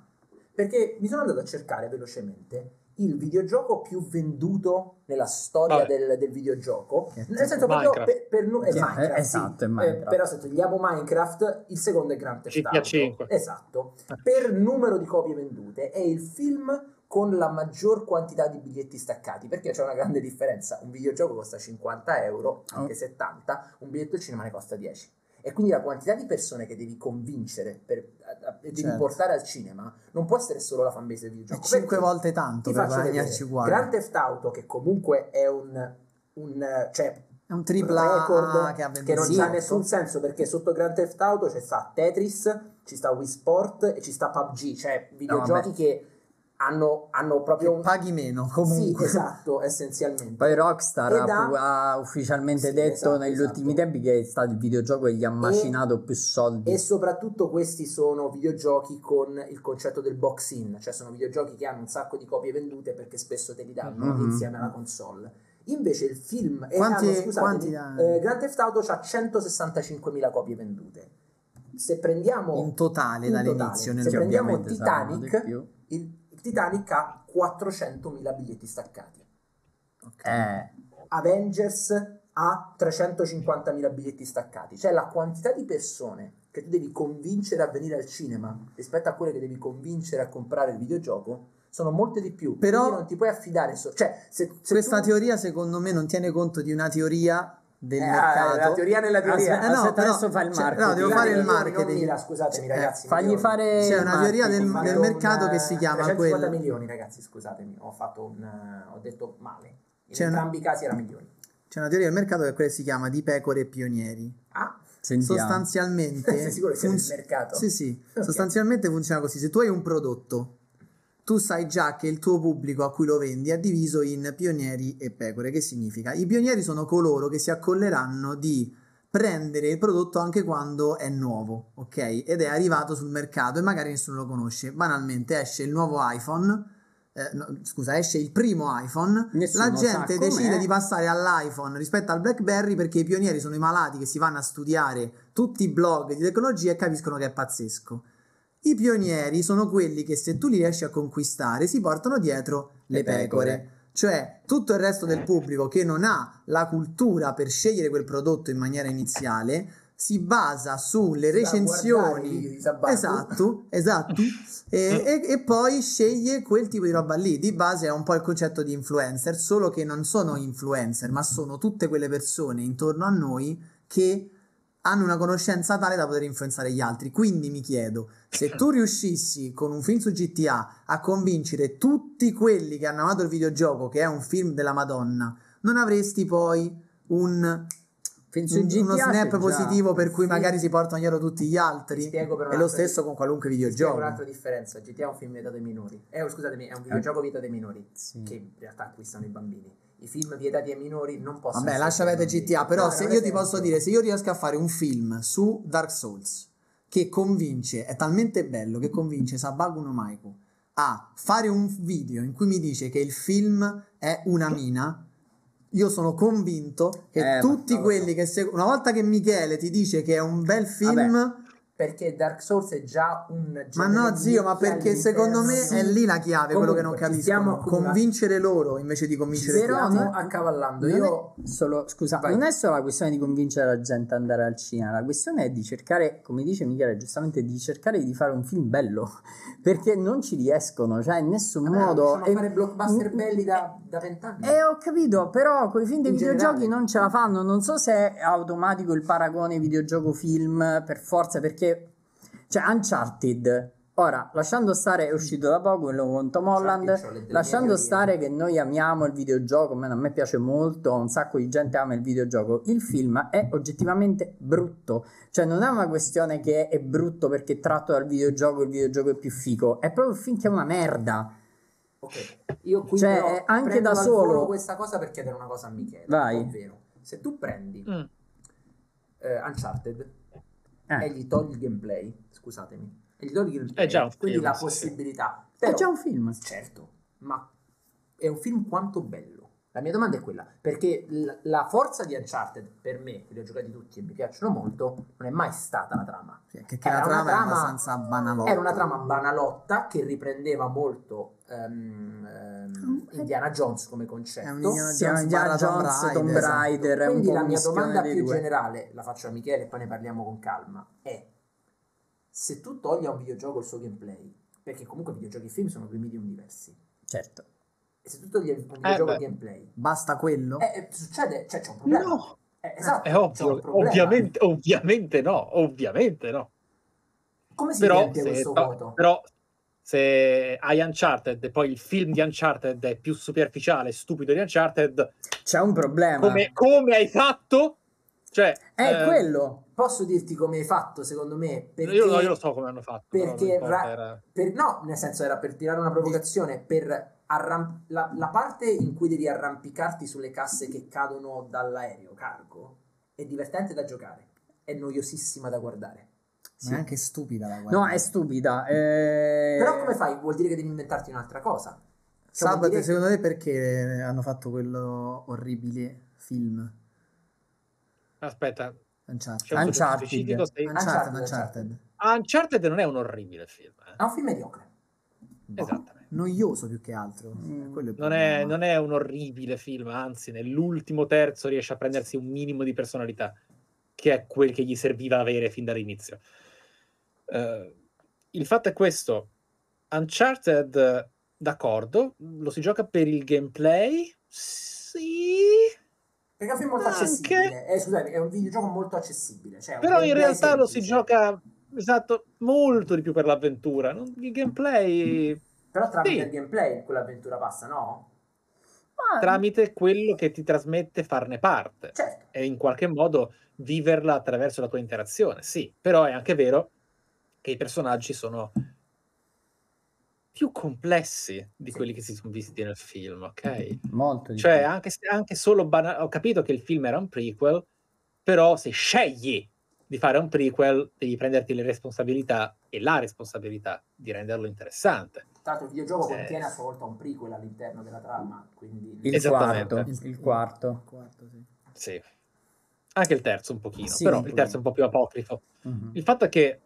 Perché mi sono andato a cercare velocemente il videogioco più venduto nella storia del, del videogioco. Nel senso proprio Minecraft. per, per nu- è Sì, Minecraft, eh, sì. esatto, è Eh, Minecraft. però se togliamo Minecraft, il secondo è Grand Theft Auto. 5. Esatto. Per numero di copie vendute è il film con la maggior quantità di biglietti staccati, perché c'è una grande differenza. Un videogioco costa 50 euro, anche Oh. 70, un biglietto al cinema ne costa 10. E quindi la quantità di persone che devi convincere per, e devi Certo. portare al cinema non può essere solo la fanbase del videogioco. 5 perché volte tanto per guadagnarci uguale. Grand Theft Auto, che comunque è un, un cioè, È un tripla record che ha che, non c'ha sacco. nessun senso perché sotto Grand Theft Auto c'è sta Tetris, ci sta Wii Sport e ci sta PUBG, cioè videogiochi vabbè. che hanno, hanno proprio Che un... paghi meno Sì, comunque. esatto, essenzialmente. Poi Rockstar E ha, ha ufficialmente Sì, detto esatto, negli esatto. ultimi tempi che è stato il videogioco che gli ha macinato più soldi. E soprattutto questi sono videogiochi con il concetto del box-in, cioè sono videogiochi che hanno un sacco di copie vendute perché spesso te li danno Mhm. insieme alla console. Invece il film... eh, Quanti- ah, no, quanti- eh, Grand Theft Auto ha 165.000 copie vendute. Se prendiamo... In totale In dall'inizio totale. Se prendiamo Titanic, il Titanic ha 400.000 biglietti staccati. Eh, Avengers ha 350.000 biglietti staccati. Cioè la quantità di persone che tu devi convincere a venire al cinema rispetto a quelle che devi convincere a comprare il videogioco sono molte di più. Però- non ti puoi affidare so- cioè se, se Questa tu- teoria secondo me non tiene conto di una teoria del Eh, mercato. la teoria nella teoria. Eh, no, Aspetta, però- adesso fa il cioè, marketing. no, devo fare il marketing. mila, scusatemi Eh, ragazzi. fagli milioni. fare C'è una teoria del, del mercato un, che si chiama 350 quello. milioni ragazzi scusatemi ho fatto un eh, ho detto male in C'è una- entrambi i casi era milioni C'è una teoria del mercato che quella si chiama di pecore e pionieri. ah Sentiamo. Sostanzialmente, Sei sicuro che sia funz- mercato? Sì, sì. Ok. Sostanzialmente funziona così: se tu hai un prodotto, tu sai già che il tuo pubblico a cui lo vendi è diviso in pionieri e pecore. Che significa? I pionieri sono coloro che si accolleranno di prendere il prodotto anche quando è nuovo, ok? Ed è arrivato sul mercato e magari nessuno lo conosce. Banalmente esce il nuovo iPhone. eh, no, scusa, esce il primo iPhone, Nessuno la gente com'è. decide di passare all'iPhone rispetto al BlackBerry perché i pionieri sono i malati che si vanno a studiare tutti i blog di tecnologia e capiscono che è pazzesco. I pionieri sono quelli che se tu li riesci a conquistare si portano dietro le pecore. pecore. Cioè tutto il resto del pubblico che non ha la cultura per scegliere quel prodotto in maniera iniziale si basa sulle recensioni. Esatto, esatto. e, e- e poi sceglie quel tipo di roba lì. Di base è un po' il concetto di influencer, solo che non sono influencer, ma sono tutte quelle persone intorno a noi che hanno una conoscenza tale da poter influenzare gli altri. Quindi mi chiedo, se tu riuscissi con un film su GTA a convincere tutti quelli che hanno amato il videogioco, che è un film della Madonna, non avresti poi un un, uno snap positivo per cui magari si portano dietro tutti gli altri. È lo stesso con qualunque videogioco. un'altra differenza. GTA è un film vietato ai minori. Eh, scusatemi, è un videogioco vietato ai minori. Sì. Che in realtà acquistano i bambini. I film vietati ai minori non possono. Vabbè, lascia bambini. GTA, però No, se io ti posso dire, se io riesco a fare un film su Dark Souls che convince, è talmente bello che convince Sabaku no Maiku a fare un video in cui mi dice che il film è una mina, io sono convinto che Eh, tutti quelli che seguono, una volta che Michele ti dice che è un bel film, Perché Dark Souls è già un ma genere no zio, ma perché secondo me all'interno è lì la chiave, quello che non Comunque, accumulando- convincere loro invece di convincere Ci tutti. non- accavallando. Non Io è solo, scusa, Vai. non è solo la questione di convincere la gente ad andare al cinema, la questione è di cercare, come dice Michele giustamente, di cercare di fare un film bello, perché non ci riescono, cioè in nessun Vabbè, modo... a e- fare blockbuster Mm, belli da da vent'anni. Eh, ho capito, però quei film dei In videogiochi generale. non ce la fanno. Non so se è automatico il paragone videogioco-film per forza, perché cioè Uncharted. Ora, lasciando stare, è uscito da poco quello con Tom Holland. Lasciando stare che noi amiamo il videogioco, a me, a me piace molto, un sacco di gente ama il videogioco. Il film è oggettivamente brutto, cioè non è una questione che è brutto perché tratto dal videogioco, il videogioco è più figo, è proprio che è una merda. Ok, io qui Cioè, però anche da solo- questa cosa per chiedere una cosa a Michele. Vai. Ovvero, se tu prendi Mm. eh, Uncharted Eh. e gli togli il gameplay, scusatemi, e gli togli il gameplay, È già un quindi film, la sì. possibilità. È Però, già un film. Certo, ma è un film quanto bello? La mia domanda è quella, perché l- la forza di Uncharted, per me, che li ho giocati tutti e mi piacciono molto, non è mai stata la trama. Sì, che, che Era la una trama, trama- abbastanza banalotta. Era una trama banalotta che riprendeva molto ehm, ehm, Indiana Jones come concetto. È un Indiana Sì, Jones Indiana barra Tomb Jones, Raider, Tomb esatto. Raider, è un Quindi la mia domanda più due. generale, la faccio a Michele e poi ne parliamo con calma, è se tu togli a un videogioco il suo gameplay, perché comunque videogiochi e film sono due medium diversi, Certo. E se tu togli a un videogioco beh. il gameplay, Basta quello? eh, eh, succede, cioè c'è un problema. No, Eh, esatto, è c'è un ovvio, ovviamente, ovviamente no, ovviamente no. Come si Però riempie se, questo no, vuoto? però se hai Uncharted e poi il film di Uncharted è più superficiale e stupido di Uncharted, C'è un problema. come, come hai fatto? Cioè, È eh, quello. Posso dirti come hai fatto, secondo me? Perché... Io, no, io lo so come hanno fatto. perché ra- era- per- no, nel senso era per tirare una provocazione, per arram- la, la parte in cui devi arrampicarti sulle casse che cadono dall'aereo cargo è divertente da giocare, è noiosissima da guardare. Ma è anche stupida la No, guarda. è stupida. eh, Però come fai? Vuol dire che devi inventarti un'altra cosa. Cioè, Sabato, dire- secondo te perché hanno fatto quello orribile film? Aspetta, Uncharted. un Uncharted. specifico, sì. Uncharted, Uncharted, Uncharted. Uncharted non è un orribile film. eh. È un film mediocre. Esattamente. Noioso più che altro. Mm, Quello il Non è, non è un orribile film, anzi, nell'ultimo terzo riesce a prendersi un minimo di personalità, che è quel che gli serviva avere fin dall'inizio. Eh, il fatto è questo: Uncharted, d'accordo, lo si gioca per il gameplay, sì, Perché è un film molto Anche- accessibile. Eh, scusate, è un videogioco molto accessibile. Cioè, però in realtà lo si semplice. gioca esatto molto di più per l'avventura. Il gameplay Però tramite Sì. il gameplay quell'avventura passa, no? ma- tramite quello che ti trasmette farne parte. Certo. e in qualche modo viverla attraverso la tua interazione. Sì, però è anche vero che i personaggi sono più complessi di Sì. quelli che si sono visti nel film, ok? Molto di Cioè, più. anche, se- anche solo bana- ho capito che il film era un prequel, però se scegli di fare un prequel, devi prenderti le responsabilità e la responsabilità di renderlo interessante. Tra l'altro il videogioco Eh. contiene a sua volta un prequel all'interno della trama, quindi... Il quarto. Il, il quarto. Quarto, sì. Sì. Anche il terzo un pochino, Sì, però il terzo è un po' più apocrifo. Mhm. Il fatto è che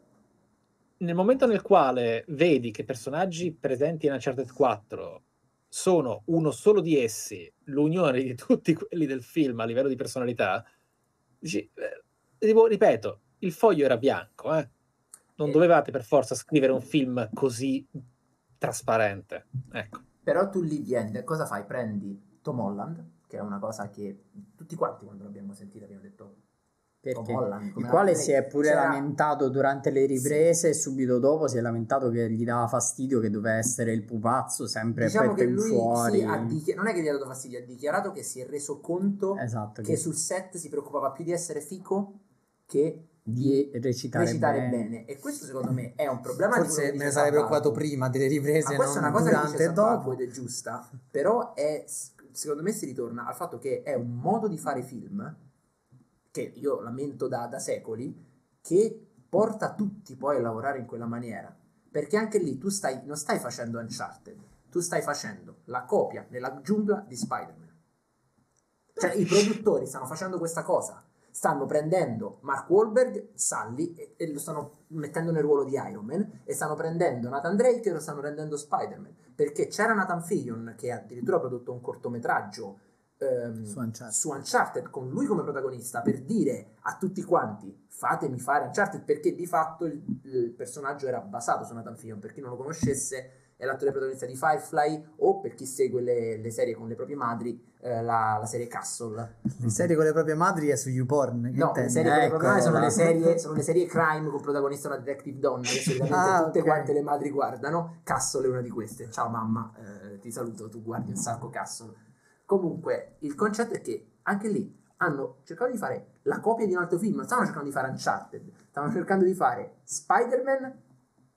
nel momento nel quale vedi che personaggi presenti in Uncharted 4 sono uno solo di essi, l'unione di tutti quelli del film a livello di personalità, dici, eh, tipo, ripeto, il foglio era bianco, eh? Non dovevate per forza scrivere un film così trasparente. Ecco. Però tu lì vieni, cosa fai? Prendi Tom Holland, che è una cosa che tutti quanti quando l'abbiamo sentita abbiamo detto perché Holland, il quale si è pure C'era- lamentato durante le riprese e subito dopo si è lamentato che gli dava fastidio che doveva essere il pupazzo sempre Diciamo petto che in lui fuori sì, dichi- non è che gli ha dato fastidio, ha dichiarato che si è reso conto esatto che sul set si preoccupava più di essere fico che di recitare, recitare bene. bene. E questo secondo me è un problema Forse me ne sarei preoccupato prima delle riprese, Ma questa è non una cosa che durante e dopo. ed è giusta, però è, secondo me si ritorna al fatto che è un modo di fare film che io lamento da, da secoli, che porta tutti poi a lavorare in quella maniera. Perché anche lì tu stai, non stai facendo Uncharted, tu stai facendo la copia nella giungla di Spider-Man. Cioè i produttori stanno facendo questa cosa, stanno prendendo Mark Wahlberg, Sully e, e lo stanno mettendo nel ruolo di Iron Man e stanno prendendo Nathan Drake e lo stanno rendendo Spider-Man. Perché c'era Nathan Fillion che ha addirittura prodotto un cortometraggio ehm, Su Uncharted. su Uncharted con lui come protagonista per dire a tutti quanti fatemi fare Uncharted perché di fatto il, il personaggio era basato su Nathan Fillion per chi non lo conoscesse è l'attore protagonista di Firefly o per chi segue le, le serie con le proprie madri eh, la, la serie Castle Le serie con le proprie madri è su YouPorn. no, le intendi? serie con le Ecco, proprie madri sono, le serie, sono le serie crime con protagonista una detective donna che solitamente Ah, tutte ok. quante le madri guardano Castle è una di queste ciao mamma eh, ti saluto tu guardi un sacco Castle comunque il concetto è che anche lì hanno cercato di fare la copia di un altro film non stavano cercando di fare Uncharted stavano cercando di fare Spider-Man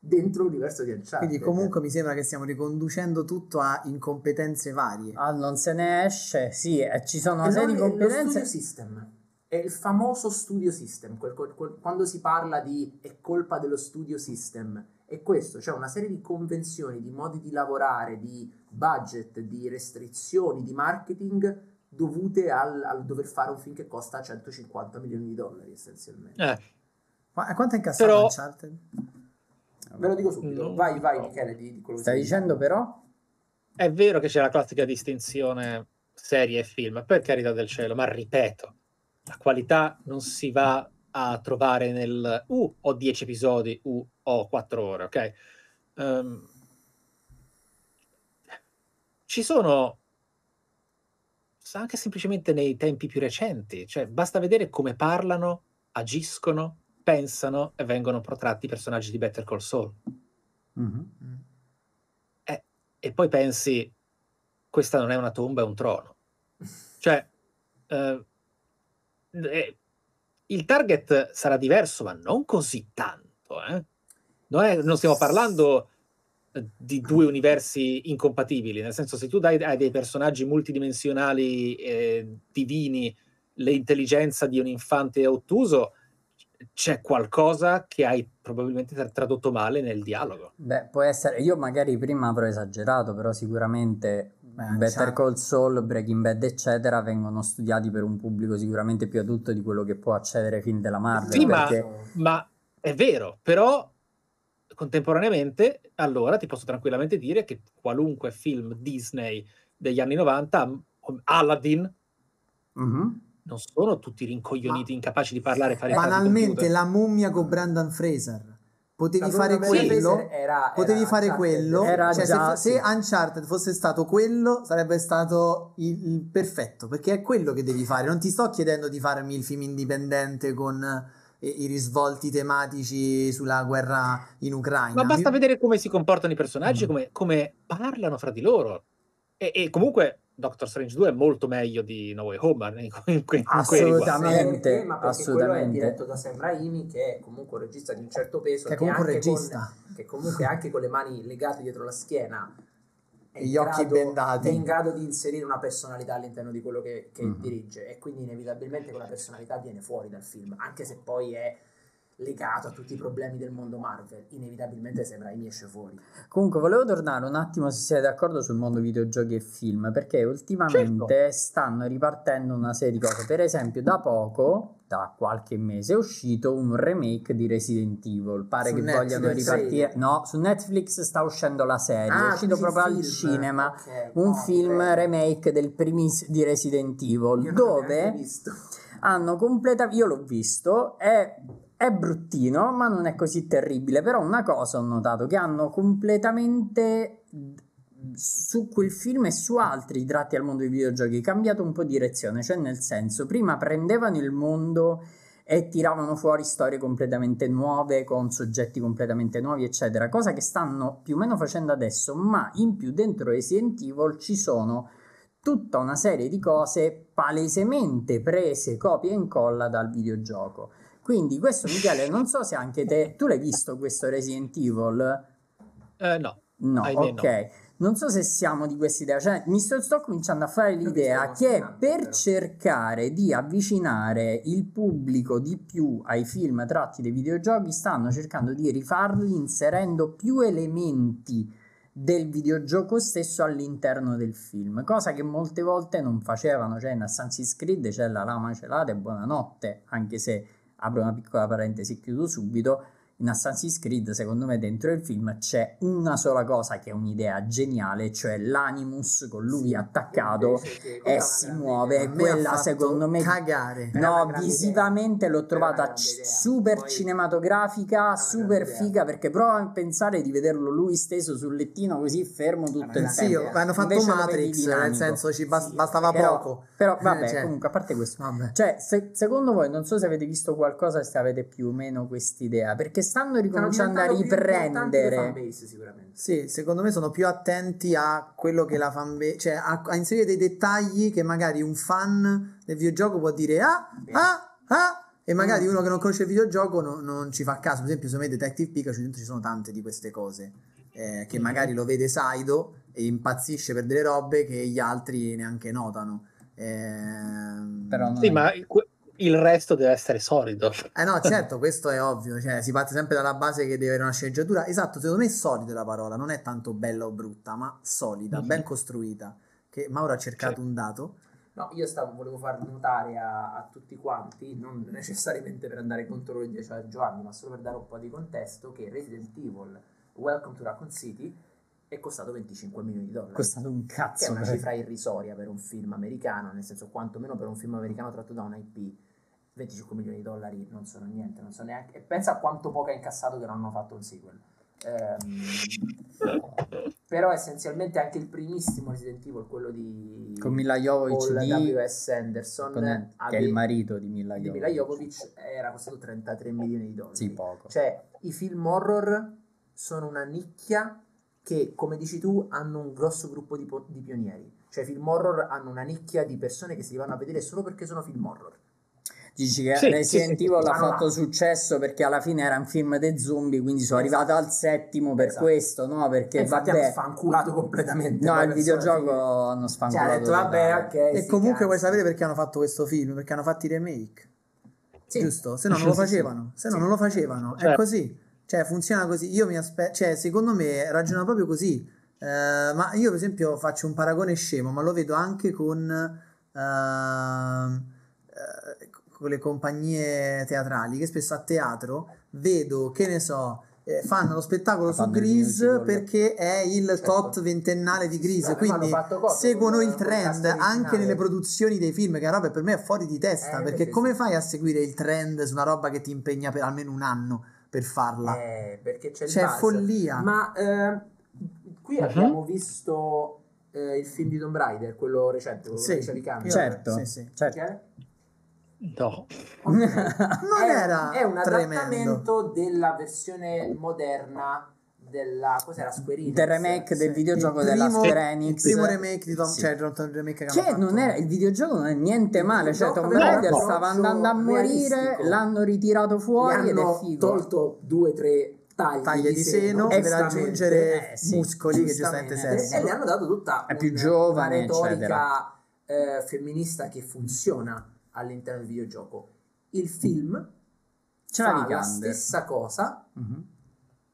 dentro l'universo di Uncharted. Quindi comunque mi sembra che stiamo riconducendo tutto a incompetenze varie. Ah, non se ne esce, sì, e ci sono una serie di è lo competenze. studio system. È il famoso studio system. Quel- quel- quel- quando si parla di è colpa dello studio system. È questo cioè una serie di convenzioni di modi di lavorare di budget di restrizioni di marketing dovute al, al dover fare un film che costa 150 milioni di dollari essenzialmente. Eh, Ma quanto è incassato Però- Uncharted? Ve lo dico subito No. vai vai Michele di, di quello che Stai stai dicendo però? è vero che c'è la classica distinzione serie e film, per carità del cielo, ma ripeto, la qualità non si va a trovare nel uh, ho 10 episodi, uh, ho 4 ore, ok? Ehm, ci sono anche semplicemente nei tempi più recenti, cioè basta vedere come parlano, agiscono, pensano e vengono protratti i personaggi di Better Call Saul. Mhm. e poi pensi questa non è una tomba, è un trono. Cioè, eh, eh, il target sarà diverso, ma non così tanto. eh. Non, è- non stiamo parlando eh, di due universi incompatibili, nel senso se tu dai ai dei personaggi multidimensionali eh, divini l'intelligenza di un infante ottuso, c'è qualcosa che hai probabilmente tra- tradotto male nel dialogo. Beh, può essere, io magari prima avrò esagerato, però sicuramente Beh, Better Uncharted- Call Saul, Breaking Bad, eccetera, vengono studiati per un pubblico sicuramente più adulto di quello che può accedere ai film della Marvel. Sì, ma- perché Ma è vero, però contemporaneamente, allora ti posso tranquillamente dire che qualunque film Disney degli anni 90, come Aladdin, Mhm. Non sono tutti rincoglioniti, incapaci di parlare e fare Banalmente la mummia con Brandon Fraser. Potevi fare quello, era- potevi era fare Uncharted. quello, Era cioè già- se, se sì. Uncharted fosse stato quello sarebbe stato il, il perfetto, perché è quello che devi fare, non ti sto chiedendo di farmi il film indipendente con eh, i risvolti tematici sulla guerra in Ucraina. Ma basta Mi- vedere come si comportano i personaggi, Mm. come, come parlano fra di loro. E, e comunque Doctor Strange 2 è molto meglio di No Way Home in, in, in. Assolutamente. Perché? Ma perché quello è assolutamente. diretto da Sam Raimi che è comunque un regista di un certo peso che è comunque un anche con- regista. che comunque anche con le mani legate dietro la schiena E gli occhi grado- bendati. è in grado di inserire una personalità all'interno di quello che, che Mhm. dirige e quindi inevitabilmente quella personalità viene fuori dal film anche se poi è legato a tutti i problemi del mondo Marvel inevitabilmente Sam Raimi esce fuori Comunque, volevo tornare un attimo, se siete d'accordo, sul mondo videogiochi e film, perché ultimamente Certo. stanno ripartendo una serie di cose. Per esempio, da poco, da qualche mese, è uscito un remake di Resident Evil. Pare Su che Netflix, vogliano ripartire. No, su Netflix sta uscendo la serie, Ah, è uscito proprio il al film. cinema. Ok, Un no, film remake del primis di Resident Evil, Io dove hanno completato io l'ho visto è, è bruttino ma non è così terribile però una cosa ho notato che hanno completamente su quel film e su altri tratti al mondo dei videogiochi cambiato un po' direzione cioè nel senso prima prendevano il mondo e tiravano fuori storie completamente nuove con soggetti completamente nuovi eccetera cosa che stanno più o meno facendo adesso ma in più dentro Resident Evil ci sono tutta una serie di cose palesemente prese copia e incolla dal videogioco quindi questo Michele non so se anche te tu l'hai visto questo Resident Evil Eh, no. no Ahimè, ok no. non so se siamo di quest'idea, cioè mi sto, sto cominciando a fare l'idea che per però. cercare di avvicinare il pubblico di più ai film tratti dai videogiochi stanno cercando di rifarli inserendo più elementi del videogioco stesso all'interno del film, cosa che molte volte non facevano, cioè in Assassin's Creed c'è la lama celata e buonanotte, anche se apro una piccola parentesi e chiudo subito, in Assassin's Creed, secondo me, dentro il film c'è una sola cosa che è un'idea geniale, cioè l'animus con lui attaccato e si muove. A me ha quella, secondo me, cagare. No, visivamente l'ho Era una trovata c- idea. super Poi- cinematografica, super idea. figa, perché prova a pensare di vederlo lui steso sul lettino così fermo tutto il Sì, tempo. idea. hanno fatto Invece Matrix, nel senso ci bas- Sì, bastava Però, poco. però Eh, vabbè, cioè, comunque a parte questo, Vabbè. cioè, se- secondo voi, non so se avete visto qualcosa, se avete più o meno quest'idea, perché stanno ricominciando a riprendere. fanbase sicuramente. Sì, secondo me sono più attenti a quello che la fanbase, cioè a, a inserire dei dettagli che magari un fan del videogioco può dire ah, Bene. ah, ah, e magari uno che non conosce il videogioco no- non ci fa caso. Per esempio, secondo me Detective Pikachu dentro ci sono tante di queste cose, eh, che Mm-hmm. magari lo vede Saido e impazzisce per delle robe che gli altri neanche notano. Ehm, Però non Sì, è- ma que- il resto deve essere solido. Eh no, certo, questo è ovvio, cioè si parte sempre dalla base che deve avere una sceneggiatura. Esatto, secondo me è solida la parola, non è tanto bella o brutta, ma solida, Mhm. ben costruita. Che Mauro ha cercato Sì. un dato. No, io stavo, volevo far notare a, a tutti quanti, non necessariamente per andare contro che diceva Giovanni, ma solo per dare un po' di contesto, che Resident Evil Welcome to Raccoon City è costato 25 milioni di dollari. è costato un che è cazzo. una cifra irrisoria per un film americano, nel senso quantomeno per un film americano tratto da un IP. 25 milioni di dollari non sono niente, non so neanche. E pensa a quanto poco ha incassato che non hanno fatto un sequel. Ehm, però essenzialmente anche il primissimo Resident Evil, quello di Con Mila Jovovich di... W.S. Anderson, con- che è il marito di Mila di Jovovich. Mila Jovovich, era costato 33 milioni di dollari. Sì, poco. Cioè, i film horror sono una nicchia che, come dici tu, hanno un grosso gruppo di, po- di pionieri. Cioè, i film horror hanno una nicchia di persone che si vanno a vedere solo perché sono film horror. Dici che Sì, Resident sì, sì. Evil ha Ma no, fatto ma- successo perché alla fine era un film dei zombie, quindi sono Esatto. arrivato al settimo per Esatto. questo, no? Perché infatti hanno vabbè, sfanculato completamente. no, il videogioco sì. hanno Cioè, sfanculato. ha detto, vabbè, ok. E comunque vuoi cazzi. sapere perché hanno fatto questo film? Perché hanno fatto i remake, Sì. giusto? Se no non lo Sì, sì, sì. facevano, se no Sì. non lo facevano, è Certo. così. Cioè funziona così. Io mi aspetto, cioè secondo me ragiona proprio così. Eh, ma io per esempio faccio un paragone scemo, ma lo vedo anche con eh, con le compagnie teatrali che spesso a teatro vedo che ne so eh, fanno lo spettacolo su Fanno il Grease perché è il Certo. tot ventennale di Grease quindi seguono Con- il trend anche nelle produzioni dei film che è una roba per me è fuori di testa Eh, perché come sì. fai a seguire il trend su una roba che ti impegna per almeno un anno per farla Eh, perché c'è il c'è buzz. follia Ma eh, qui Mhm. abbiamo visto eh, il film di Tomb Raider, quello recente, quello Sì. con Alicia Vikander. Certo, Sì, sì. certo. Perché? No. non è, era è un tremendo adattamento della versione moderna della cos'era Square Enix Del remake del Sì. videogioco Il della primo- Square Enix. il primo remake di Tom Sì. cioè il remake che, Che non era, il videogioco non è niente male, cioè un Raider stava andando a morire, realistico. l'hanno ritirato Gli fuori ed è hanno figo. tolto due o tre tagli, taglie di seno per aggiungere eh, sì, muscoli che giustamente servono e le hanno dato tutta È più giovane, una retorica eh, femminista che funziona all'interno del videogioco. Il film C'è fa la stessa cosa Mhm.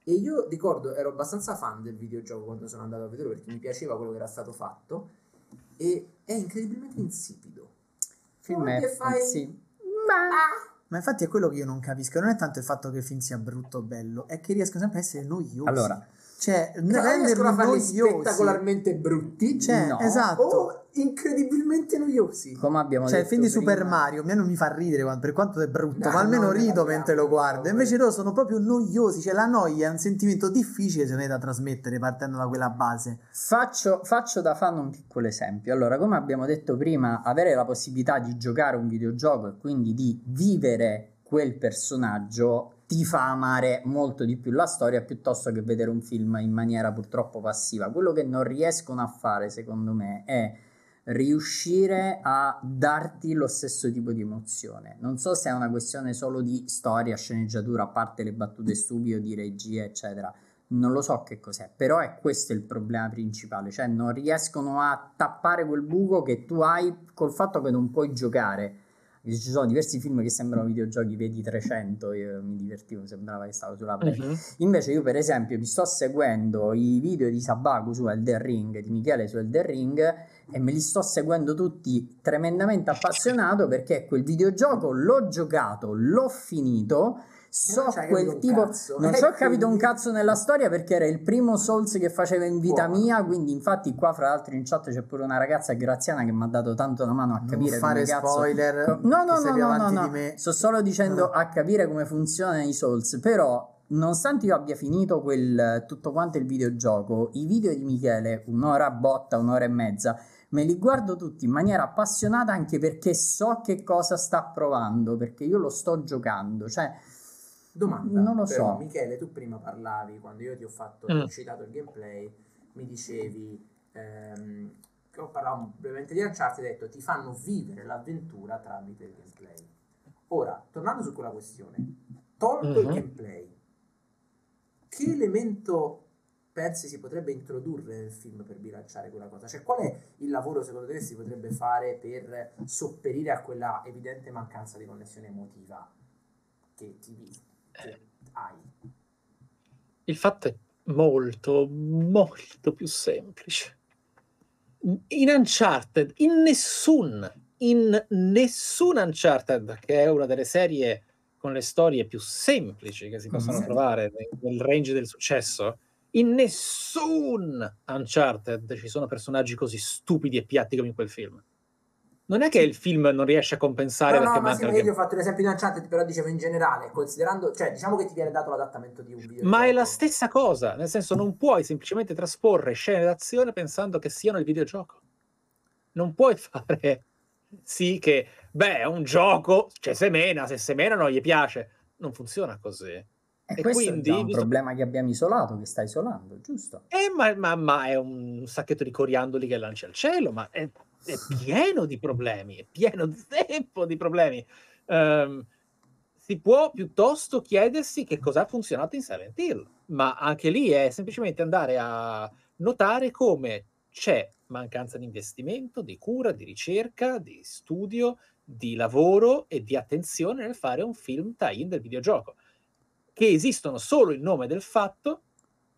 e io ricordo ero abbastanza fan del videogioco quando sono andato a vedere perché mi piaceva quello che era stato fatto e è incredibilmente insipido. Il film Come è fai- sì. Ah! ma infatti è quello che io non capisco non è tanto il fatto che il film sia brutto o bello è che riescono sempre a essere noiosi Allora, cioè Non riescono renderli a farli noiosi spettacolarmente brutti cioè No. esatto o incredibilmente noiosi. come abbiamo Cioè, detto film di Super Mario a me non mi fa ridere per quanto è brutto, No, ma almeno no, rido mentre lo guardo. Invece loro sono proprio noiosi, cioè la noia è un sentimento difficile secondo me da trasmettere partendo da quella base. Faccio, faccio da fan un piccolo esempio. Allora, come abbiamo detto prima, avere la possibilità di giocare un videogioco e quindi di vivere quel personaggio ti fa amare molto di più la storia piuttosto che vedere un film in maniera purtroppo passiva. Quello che non riescono a fare, secondo me, è riuscire a darti lo stesso tipo di emozione. Non so se è una questione solo di storia, sceneggiatura, a parte le battute stupide di regia, eccetera. Non lo so che cos'è, però è questo il problema principale, cioè non riescono a tappare quel buco che tu hai col fatto che non puoi giocare ci sono diversi film che sembrano videogiochi, vedi 300, io mi divertivo, sembrava che stavo sulla Play. Uh-huh. Invece io per esempio mi sto seguendo i video di Sabaku su Elden Ring, di Michele su Elden Ring e me li sto seguendo tutti tremendamente appassionato perché quel videogioco l'ho giocato, l'ho finito so quel tipo non ci ho capito un cazzo nella storia perché era il primo Souls che facevo in vita Buono. mia quindi infatti qua fra l'altro in chat c'è pure una ragazza graziana che mi ha dato tanto la mano a capire non fare cazzo... spoiler no no no no no, no. sto solo dicendo a capire come funzionano i Souls però nonostante io abbia finito quel, tutto quanto il videogioco i video di Michele un'ora botta un'ora e mezza me li guardo tutti in maniera appassionata anche perché so che cosa sta provando perché io lo sto giocando cioè Domanda, non lo però, so. Michele, tu prima parlavi, quando io ti ho fatto, mm. ho citato il gameplay, mi dicevi, ehm, ho parlato brevemente di Uncharted, hai detto ti fanno vivere l'avventura tramite il gameplay. Ora, tornando su quella questione, tolto mm-hmm. il gameplay, che elemento pensi si potrebbe introdurre nel film per bilanciare quella cosa? Cioè, qual è il lavoro secondo te che si potrebbe fare per sopperire a quella evidente mancanza di connessione emotiva che ti hai. Il fatto è molto, molto più semplice. In Uncharted, in nessun, in nessun Uncharted, che è una delle serie con le storie più semplici che si possono mm-hmm. trovare nel range del successo, in nessun Uncharted ci sono personaggi così stupidi e piatti come in quel film non è che il film non riesce a compensare no, perché no, ma sì, io ho fatto l'esempio di Uncharted però dicevo in generale considerando cioè diciamo che ti viene dato l'adattamento di un video ma è la stessa cosa nel senso non puoi semplicemente trasporre scene d'azione pensando che siano il videogioco. Non puoi fare sì che beh è un gioco cioè, semena se semena non gli piace. Non funziona così. E, e quindi, è un visto... problema che abbiamo isolato, che sta isolando, giusto? Eh, ma, ma, ma, è un sacchetto di coriandoli che lancia al cielo, ma è è pieno di problemi, è pieno zeppo di problemi. Um, si può piuttosto chiedersi che cosa ha funzionato in Silent Hill, ma anche lì è semplicemente andare a notare come c'è mancanza di investimento, di cura, di ricerca, di studio, di lavoro e di attenzione nel fare un film tie-in del videogioco, che esistono solo in nome del fatto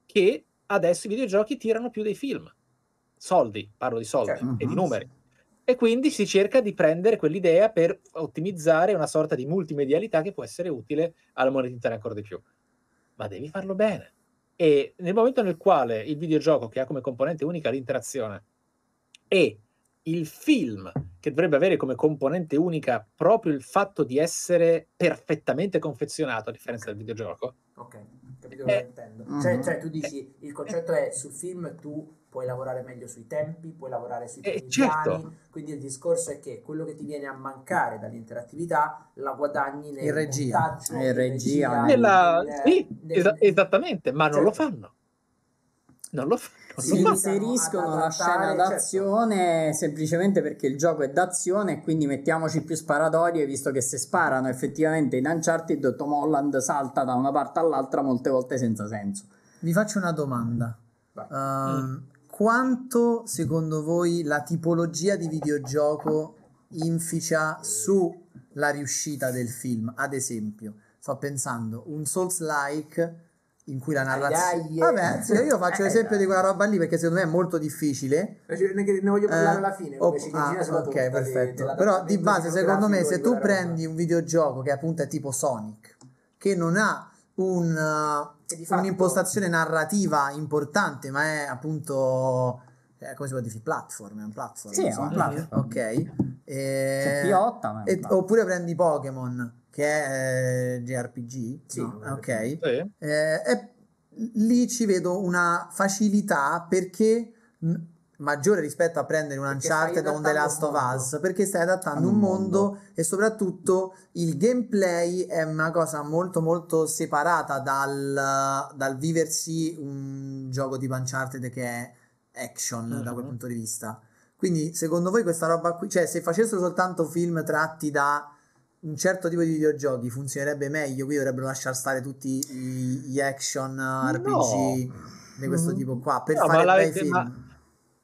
che adesso i videogiochi tirano più dei film. Soldi, parlo di soldi cioè, e di numeri e quindi si cerca di prendere quell'idea per ottimizzare una sorta di multimedialità che può essere utile alla monetizzare ancora di più. Ma devi farlo bene. E nel momento nel quale il videogioco, che ha come componente unica l'interazione, e il film, che dovrebbe avere come componente unica proprio il fatto di essere perfettamente confezionato, a differenza del videogioco. Ok, capito cosa eh, intendo. Uh-huh. Cioè, cioè, tu dici, il concetto è sul film tu puoi lavorare meglio sui tempi, puoi lavorare sui eh, certo. quindi il discorso è che quello che ti viene a mancare dall'interattività la guadagni nel in regia, montaggio, in regia, nella... nel, sì, nel... Es- esattamente, ma certo. non lo certo. fanno. Non lo fanno. Si inseriscono la scena certo. d'azione certo. semplicemente perché il gioco è d'azione e quindi mettiamoci più sparatorie visto che se sparano effettivamente in Uncharted Tom Holland salta da una parte all'altra molte volte senza senso. Vi faccio una domanda. Uh, quanto secondo voi la tipologia di videogioco inficia sulla riuscita del film? Ad esempio, sto pensando un Souls-like in cui la narrazione... Vabbè, sì, io faccio l'esempio di quella roba lì perché secondo me è molto difficile. Ne voglio parlare alla fine. Oh, ah, ok, perfetto. Però di base, secondo me, se tu prendi un videogioco che appunto è tipo Sonic, che non ha un, uh, un'impostazione narrativa importante, ma è appunto eh, come si può dire? Platform, è un platform. Sì, è un platform. Ok. E... C'è P8, e, oppure prendi Pokémon, che è eh, JRPG. Sì, no? ok. Sì. Eh, e lì ci vedo una facilità perché maggiore rispetto a prendere un Uncharted o un The Last of Us perché stai adattando un, mondo. mondo. e soprattutto il gameplay è una cosa molto molto separata dal, dal viversi un gioco tipo Uncharted che è action mm-hmm. da quel punto di vista quindi secondo voi questa roba qui cioè se facessero soltanto film tratti da un certo tipo di videogiochi funzionerebbe meglio qui dovrebbero lasciare stare tutti gli action RPG no. di questo mm. tipo qua per no, fare bei film ma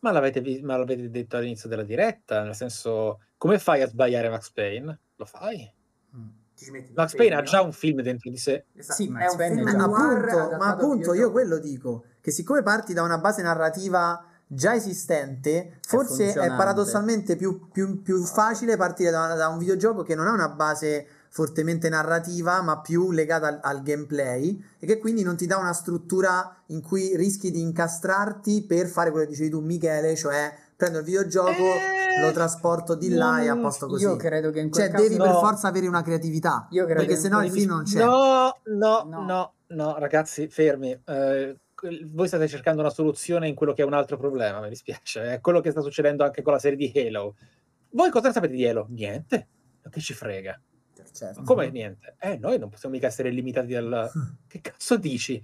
ma l'avete, ma l'avete detto all'inizio della diretta, nel senso, come fai a sbagliare Max Payne? Lo fai? Mm. Max Payne ha già un film dentro di sé. Esatto. Sì, Max Payne è già... appunto, ma appunto io quello dico, che siccome parti da una base narrativa già esistente, forse è, è paradossalmente più, più, più, facile partire da, da un videogioco che non ha una base fortemente narrativa, ma più legata al, al, gameplay e che quindi non ti dà una struttura in cui rischi di incastrarti per fare quello che dicevi tu, Michele, cioè prendo il videogioco, eh, lo trasporto di là e a posto così. Io credo che in quel cioè, caso devi no. per forza avere una creatività, io credo perché sennò il film non c'è. No, no, no, no, no ragazzi, fermi. Uh, voi state cercando una soluzione in quello che è un altro problema, mi dispiace. È quello che sta succedendo anche con la serie di Halo. Voi cosa sapete di Halo? Niente. Che ci frega? Certo. Come niente? Eh, noi non possiamo mica essere limitati dal... che cazzo dici?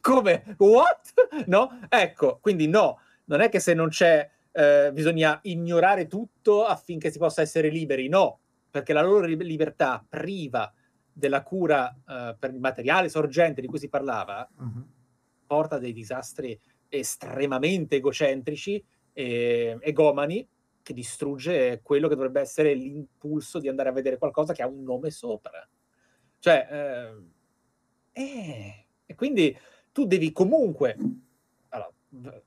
Come? What? No? Ecco, quindi no, non è che se non c'è eh, bisogna ignorare tutto affinché si possa essere liberi, no, perché la loro libertà priva della cura eh, per il materiale sorgente di cui si parlava uh-huh. porta a dei disastri estremamente egocentrici e egomani che distrugge quello che dovrebbe essere l'impulso di andare a vedere qualcosa che ha un nome sopra. Cioè, eh, eh, e quindi tu devi comunque... Allora,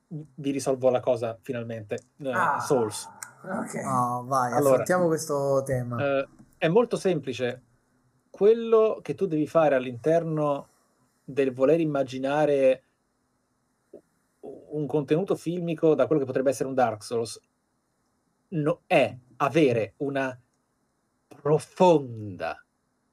vi risolvo la cosa finalmente. Uh, ah, Souls. Ok. Oh, vai, allora, affrontiamo questo tema. Uh, è molto semplice. Quello che tu devi fare all'interno del voler immaginare un contenuto filmico da quello che potrebbe essere un Dark Souls no, è avere una profonda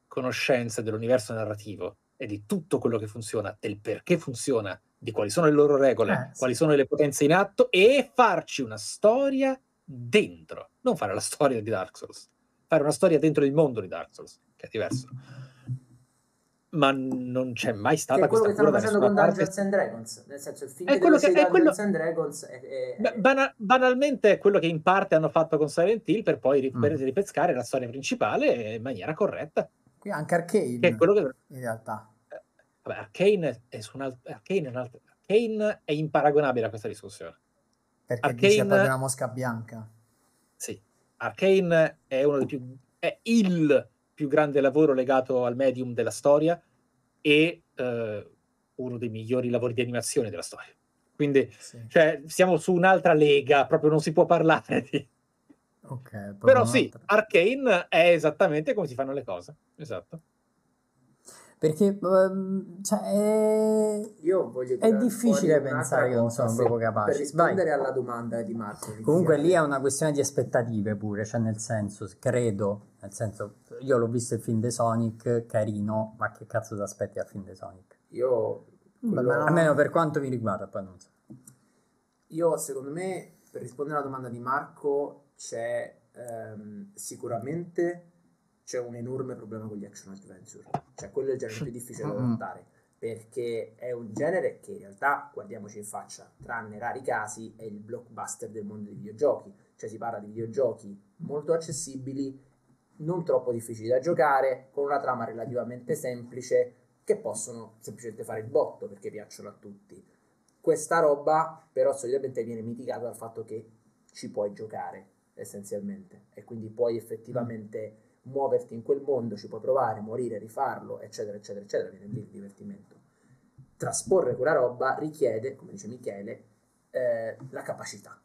conoscenza dell'universo narrativo e di tutto quello che funziona, del perché funziona, di quali sono le loro regole, eh, sì. quali sono le potenze in atto e farci una storia dentro, non fare la storia di Dark Souls, fare una storia dentro il mondo di Dark Souls, che è diverso ma non c'è mai stata che è quello che stanno facendo con parte. Dungeons and Dragons nel senso il film è quello che è quello... and Dragons è, è... Bana- banalmente è quello che in parte hanno fatto con Silent Hill per poi rip- mm. ripescare la storia principale in maniera corretta qui anche Arcane che è quello che in realtà eh, vabbè Arcane è, su un alt- Arcane, è un alt- Arcane è imparagonabile a questa discussione perché Arcane... dice proprio una mosca bianca sì Arcane è uno dei più è il più grande lavoro legato al medium della storia e eh, uno dei migliori lavori di animazione della storia. Quindi sì. cioè, siamo su un'altra lega, proprio non si può parlare di... Okay, Però sì, Arcane è esattamente come si fanno le cose. Esatto. Perché um, cioè, è... Io voglio è difficile pensare che non sono proprio capace. Per rispondere Vai. alla domanda di Marco. Comunque lì è una questione di aspettative pure, cioè nel senso, credo, nel senso, io l'ho visto il film di Sonic, carino, ma che cazzo ti aspetti al film di Sonic? Io... Quello... Almeno per quanto mi riguarda, poi non so. Io, secondo me, per rispondere alla domanda di Marco, c'è ehm, sicuramente c'è un enorme problema con gli action adventure. Cioè, quello è il genere più difficile da adottare. Perché è un genere che in realtà, guardiamoci in faccia, tranne rari casi, è il blockbuster del mondo dei videogiochi. Cioè, si parla di videogiochi molto accessibili, non troppo difficili da giocare, con una trama relativamente semplice, che possono semplicemente fare il botto perché piacciono a tutti. Questa roba, però, solitamente viene mitigata dal fatto che ci puoi giocare essenzialmente e quindi puoi effettivamente muoverti in quel mondo, ci puoi provare, morire, rifarlo, eccetera, eccetera, eccetera, viene lì il divertimento. Trasporre quella roba richiede, come dice Michele, eh, la capacità,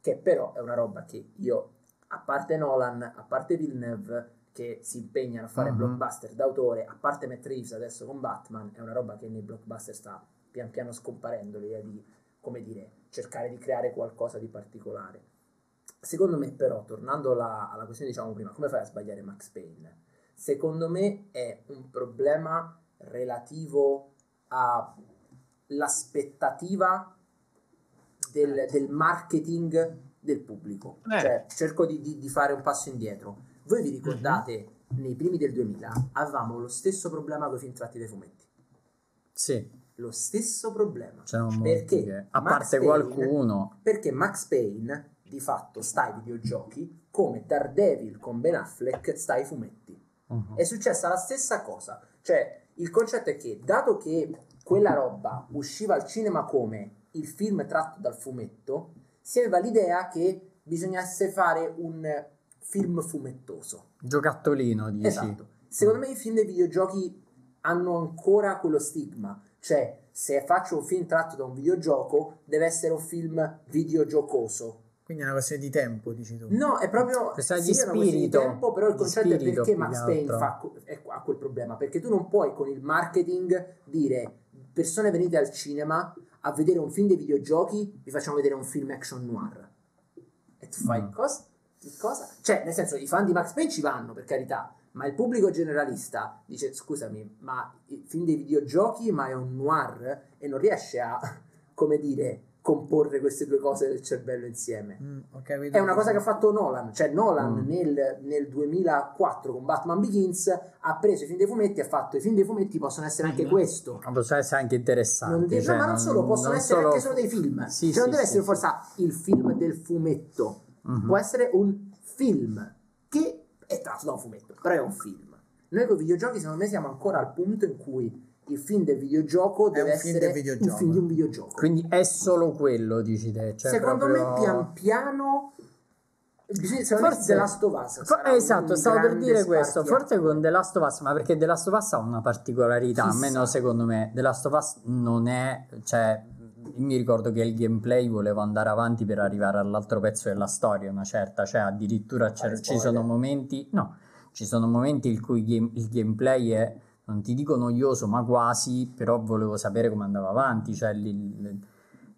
che però è una roba che io, a parte Nolan, a parte Villeneuve, che si impegnano a fare uh-huh. blockbuster d'autore, a parte Matt Reeves adesso con Batman, è una roba che nei blockbuster sta pian piano scomparendo, l'idea di, come dire, cercare di creare qualcosa di particolare Secondo me, però, tornando alla, alla questione diciamo prima, come fai a sbagliare Max Payne? Secondo me è un problema relativo all'aspettativa del, del marketing del pubblico. Eh. Cioè, cerco di, di- di fare un passo indietro. Voi vi ricordate, nei primi del 2000, avevamo lo stesso problema con i film tratti dai fumetti. Sì, Lo stesso problema. c'erano Perché che- a Max parte Payne- qualcuno, Perché Max Payne, di fatto, sta ai videogiochi come Daredevil con Ben Affleck sta ai fumetti. Mhm. È successa la stessa cosa. Cioè, il concetto è che, dato che quella roba usciva al cinema come il film tratto dal fumetto, si aveva l'idea che bisognasse fare un film fumettoso. giocattolino dici. Esatto. Secondo me i film dei videogiochi hanno ancora quello stigma. Cioè, se faccio un film tratto da un videogioco, deve essere un film videogiocoso. Quindi è una questione di tempo, dici tu. No, è proprio sì, di è una questione spirito, tempo, però il di concetto è spirito perché Max Payne fa, è- ha quel problema, perché tu non puoi con il marketing dire persone venite al cinema a vedere un film dei videogiochi, vi facciamo vedere un film action noir. E tu fai Mm. cosa? Che cosa? Cioè, nel senso, i fan di Max Payne ci vanno, per carità, ma il pubblico generalista dice, scusami, ma il film dei videogiochi, ma è un noir e non riesce a, come dire, comporre queste due cose del cervello insieme. Mm, capito. È una cosa che ha fatto Nolan, cioè Nolan Mm. nel, nel 2004 con Batman Begins ha preso i film dei fumetti e ha fatto i film dei fumetti possono essere anche Mhm. questo. Possono essere anche interessanti. Non de- cioè, ma non solo, possono non essere solo- anche solo dei film. Sì, cioè sì, non deve sì. essere forse il film del fumetto, Mhm. può essere un film che è tratto da un fumetto, però è un film. Noi con i videogiochi secondo me siamo ancora al punto in cui il film del videogioco È deve un film essere del videogioco. un film di un videogioco. Quindi è solo quello, dici te. Cioè secondo proprio- me pian piano me Forse- The Last of Us Fo- sarà esatto, stavo per dire questo. Forse con The Last of Us, ma perché The Last of Us ha una particolarità, Chissà. almeno secondo me. The Last of Us non è, cioè, io mi ricordo che il gameplay volevo andare avanti per arrivare all'altro pezzo della storia, una certa, cioè addirittura ci sono momenti, no, ci sono momenti in cui game- il gameplay è, non ti dico noioso, ma quasi, però volevo sapere come andava avanti, cioè il, il-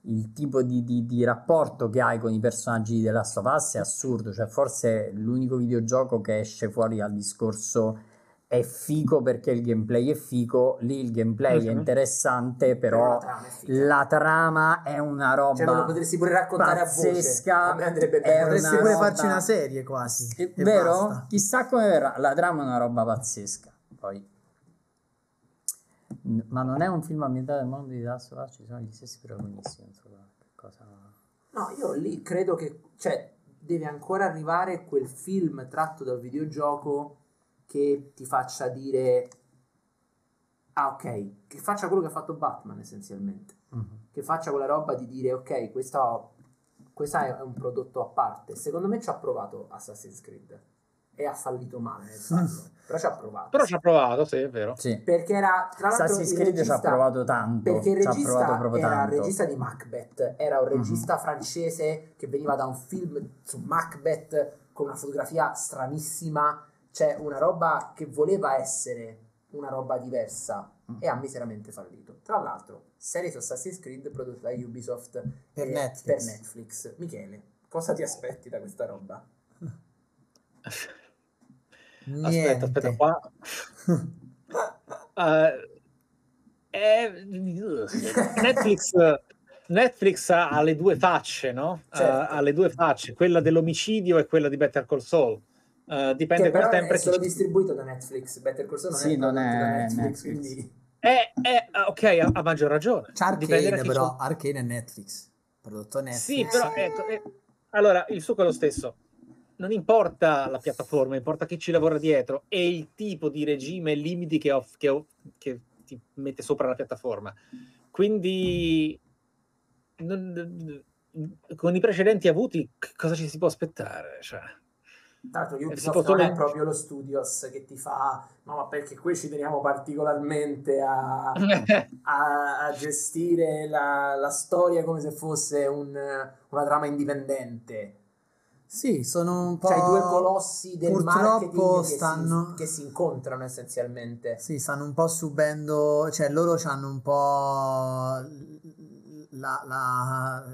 il tipo di, di- di rapporto che hai con i personaggi di The Last of Us è assurdo, cioè forse l'unico videogioco che esce fuori al discorso è fico perché il gameplay è fico, lì il gameplay è Mhm. interessante, Però però la trama è la trama è una roba Cioè, lo potresti pure raccontare a voce. pazzesca, A me andrebbe è bene. Potresti pure roba- farci una serie quasi. E vero? basta. Chissà come verrà. La trama è una roba pazzesca. Poi. Ma non è un film ambientato nel mondo di Us, ci sono gli stessi protagonisti. So che cosa. No, io lì credo che cioè, deve ancora arrivare quel film tratto dal videogioco che ti faccia dire ah ok, che faccia quello che ha fatto Batman essenzialmente, Mhm. che faccia quella roba di dire ok, questa, questa è un prodotto a parte. Secondo me ci ha provato Assassin's Creed e ha fallito male nel farlo, però ci ha provato. Però ci ha provato, sì, è vero. Sì. Perché era tra l'altro Assassin's il Creed ci ha provato tanto. Perché il regista era il tanto. regista di Macbeth, era un regista francese che veniva da un film su Macbeth con una fotografia stranissima, cioè una roba che voleva essere una roba diversa Mm. e ha miseramente fallito. Tra l'altro, serie su Assassin's Creed prodotta da Ubisoft Per Netflix. per Netflix. Michele, cosa ti aspetti da questa roba? Niente. Aspetta, aspetta, qua. Eh, eh, Netflix, Netflix ha, le due facce, no? Eh, Certo. ha le due facce, quella dell'omicidio e quella di Better Call Saul. Eh, dipende Che però quanto è è solo distribuito da Netflix, Better Call Saul non Sì, è non è da Netflix, Netflix. quindi... Eh, eh, ah, ok, ha, maggior ragione. C'è Arcane, però. ci- Arcane è Netflix. Prodotto Netflix. Sì, però ecco, eh, allora il succo è lo stesso. Non importa la piattaforma, importa chi ci lavora dietro e il tipo di regime e limiti che, off- che, o- che ti mette sopra la piattaforma. Quindi, non- con i precedenti avuti, cosa ci si può aspettare? Cioè, l'altro si Ubisoft non è proprio lo studios che ti fa no ma perché qui ci teniamo particolarmente a, a- a gestire la, la storia come se fosse un- una trama indipendente Sì, sono un po'. cioè i due colossi del marketing Purtroppo che, stanno. si, che si incontrano essenzialmente Sì, stanno un po' subendo, cioè loro hanno un po' la, la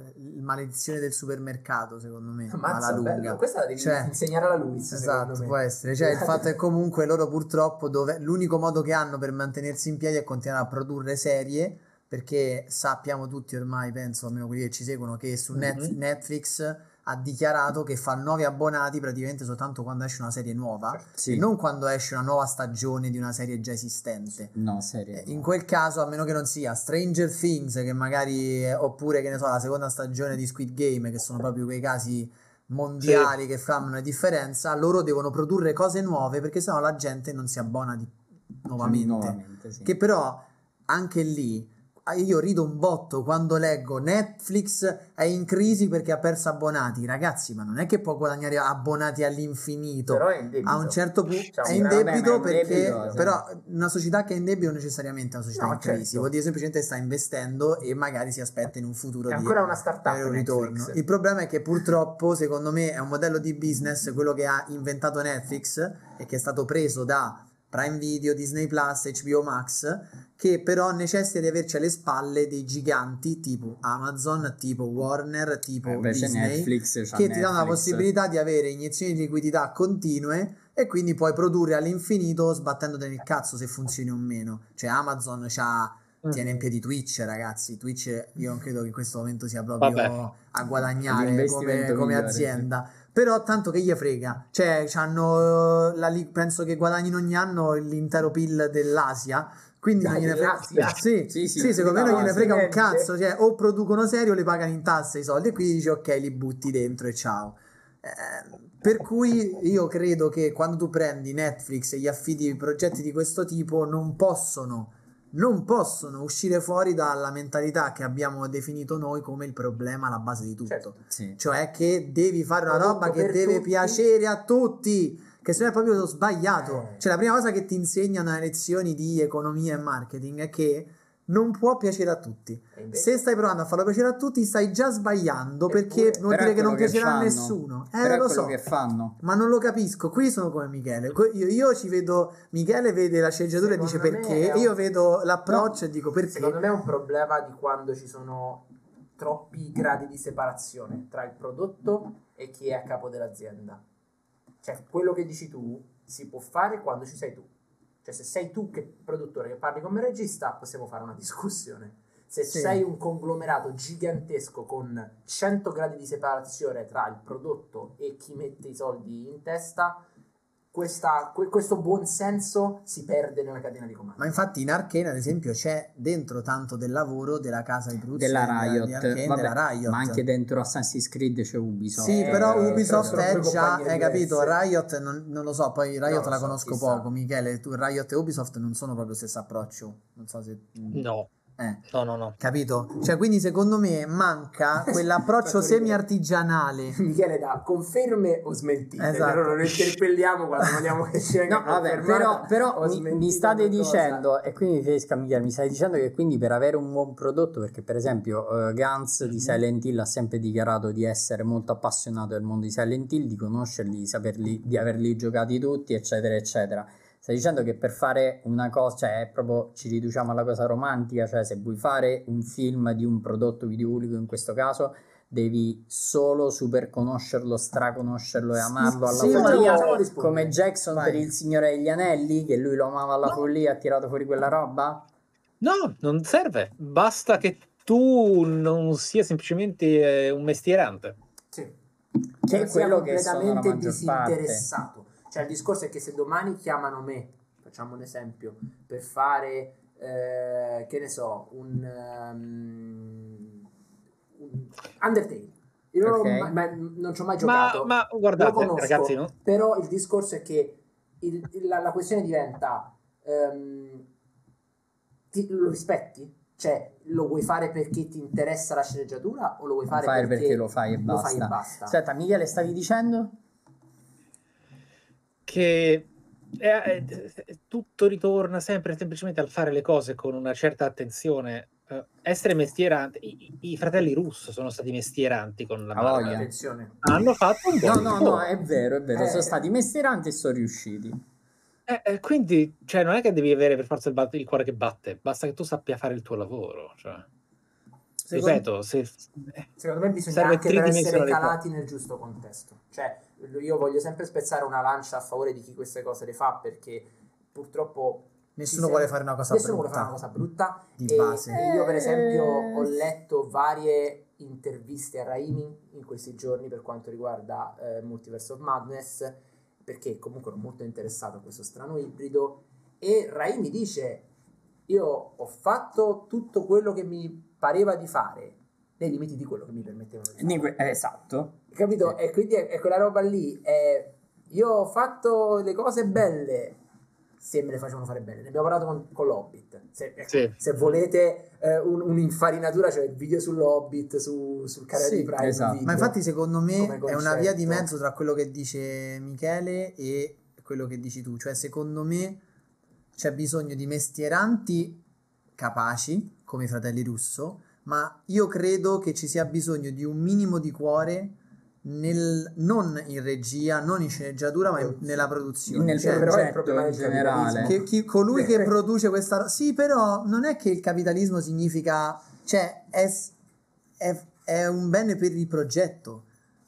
maledizione del supermercato, secondo me, Ammazza, alla lunga. questa la devi Cioè, insegnare alla Luis Esatto, può essere. Cioè, il fatto è comunque loro purtroppo dove, l'unico modo che hanno per mantenersi in piedi è continuare a produrre serie perché sappiamo tutti ormai, penso, almeno quelli che ci seguono, che su Net- Mhm. Netflix ha dichiarato che fa nuovi abbonati praticamente soltanto quando esce una serie nuova Sì. e non quando esce una nuova stagione di una serie già esistente. No, serie. Eh, In quel caso, a meno che non sia Stranger Things, che magari, eh, oppure che ne so, la seconda stagione di Squid Game, che sono proprio quei casi mondiali che fanno una differenza, loro devono produrre cose nuove perché sennò la gente non si abbona di- nuovamente. Nuovamente, sì. Che però anche lì io rido un botto quando leggo Netflix è in crisi perché ha perso abbonati. Ragazzi, ma non è che può guadagnare abbonati all'infinito. Però è in debito. A un certo punto Diciamo, è in debito è perché debito, sì. però una società che è in debito necessariamente è una società No, in crisi, certo. vuol dire semplicemente sta investendo e magari si aspetta in un futuro È di ancora una startup un ritorno. Netflix. Il problema è che purtroppo, secondo me, è un modello di business quello che ha inventato Netflix e che è stato preso da Prime Video, Disney Plus, HBO Max, che però necessita di averci alle spalle dei giganti tipo Amazon, tipo Warner, tipo Eh, Disney, Netflix che ti danno la Netflix. possibilità di avere iniezioni di liquidità continue e quindi puoi produrre all'infinito sbattendoti nel cazzo se funzioni o meno. Cioè Amazon c'ha Mm. tiene in piedi Twitch, ragazzi. Twitch io non credo che in questo momento sia proprio Vabbè. a guadagnare come, come azienda. Però tanto che gli frega, cioè c'hanno la li- penso che guadagnino ogni anno l'intero PIL dell'Asia. Quindi non gliene frega. Sì, Sì, sì, sì, secondo me non no, gliene frega un cazzo. Cioè, o producono serie o li pagano in tasse i soldi. E quindi dici, ok, li butti dentro e ciao. Eh, per cui io credo che quando tu prendi Netflix e gli affidi progetti di questo tipo non possono, non possono uscire fuori dalla mentalità che abbiamo definito noi come il problema alla base di tutto. Certo. Sì. Cioè che devi fare una Prodotto roba che deve tutti. piacere a tutti. Che se no è proprio sbagliato. Eh. Cioè la prima cosa che ti insegnano alle lezioni di economia e marketing è che non può piacere a tutti. Se stai provando a farlo piacere a tutti, stai già sbagliando Eppure- perché vuol dire che non piacerà a nessuno. Eh, lo so. che fanno. Ma non lo capisco. Qui sono come Michele. Io, io ci vedo. Michele vede la sceneggiatura e dice perché. un- Io vedo l'approccio e dico perché. Secondo me è un problema di quando ci sono troppi gradi di separazione tra il prodotto e chi è a capo dell'azienda. Cioè, quello che dici tu si può fare quando ci sei tu. Cioè, se sei tu che produttore che parli come regista, possiamo fare una discussione. Se Sì. sei un conglomerato gigantesco con 100 gradi di separazione tra il prodotto e chi mette i soldi in testa, questa- que- questo buon senso si perde nella catena di comando. Ma infatti in Arcane, ad esempio, c'è dentro tanto del lavoro della casa di produzione Della di Riot. Arcane, Vabbè, della Riot. Ma anche dentro Assassin's Creed c'è Ubisoft. Sì, Eh, però però Ubisoft sono è già, hai capito. Riot non, non lo so, poi Riot lo la so, conosco poco, Michele, tu Riot e Ubisoft non sono proprio lo stesso approccio, non so se... No, Eh, no, no, no. capito? Cioè, quindi secondo me manca quell'approccio semi-artigianale. Michele dà conferme o smentite. Esatto. Però non interpelliamo quando vogliamo che ci venga No, vabbè, però, però mi, mi state una cosa. dicendo, e quindi Fesca Michele, mi stai dicendo che quindi per avere un buon prodotto, perché per esempio eh, Gans di Silent Hill ha sempre dichiarato di essere molto appassionato del mondo di Silent Hill, di conoscerli, di saperli, di averli giocati tutti, eccetera, eccetera. Stai dicendo che per fare una cosa, cioè è proprio ci riduciamo alla cosa romantica, cioè se vuoi fare un film di un prodotto videoludico in questo caso, devi solo super conoscerlo, straconoscerlo e amarlo alla sì, follia, come Jackson Vai. per il Signore degli Anelli, che lui lo amava alla follia e ha tirato fuori quella roba? No, non serve. Basta che tu non sia semplicemente eh, un mestierante. Sì. Che è quello che sono la completamente maggior parte. Cioè il discorso è che se domani chiamano me, facciamo un esempio, per fare, eh, che ne so, un, ehm, un Undertale. Io non, ho Ok. mai- mai- non ci ho mai Ma, giocato. ma lo guardate, conosco, ragazzi, no? però il discorso è che il- il- la, la questione diventa ehm, ti- lo rispetti? Cioè lo vuoi fare perché ti interessa la sceneggiatura o lo vuoi fare, fare perché, perché lo fai e lo fai basta. e basta? Aspetta, Michele, stavi dicendo? Che eh, eh, tutto ritorna sempre semplicemente al fare le cose con una certa attenzione. Eh, essere mestierante, i, i fratelli russo sono stati mestieranti con la. Attenzione. Hanno fatto un No, buon no, lavoro. no, è vero, è vero, Eh. sono stati mestieranti e sono riusciti. Eh, eh, quindi, cioè, non è che devi avere per forza il, bat- il cuore che batte, basta che tu sappia fare il tuo lavoro. Cioè. Secondo- Ripeto, se, Secondo me bisogna anche essere calati nel giusto contesto. Cioè, io voglio sempre spezzare una lancia a favore di chi queste cose le fa perché purtroppo Nessuno vuole fare una cosa Nessuno brutta. vuole fare una cosa brutta. Di e, base. e io, per esempio, Eh. ho letto varie interviste a Raimi in questi giorni per quanto riguarda eh, Multiverse of Madness, perché comunque ero molto interessato a questo strano ibrido. E Raimi dice: Io ho fatto tutto quello che mi pareva di fare nei limiti di quello che mi permettevano di fare. Eh, Esatto. Capito? E quindi è, è quella roba lì. è, io ho fatto le cose belle se me le facevano fare bene. Ne abbiamo parlato con, con l'Hobbit. Se, ecco, Sì. se volete eh, un- un'infarinatura, c'è il video sull'Hobbit su, sul canale Sì, di Prime. esatto. Video. Ma infatti secondo me è una via di mezzo tra quello che dice Michele e quello che dici tu. Cioè secondo me c'è bisogno di mestieranti capaci, come i fratelli Russo, ma io credo che ci sia bisogno di un minimo di cuore nel- non in regia, non in sceneggiatura, ma in- nella produzione. Nel Cioè, però è il in generale. che chi- colui che produce questa ro- sì però non è che il capitalismo significa cioè è, è- è un bene per il progetto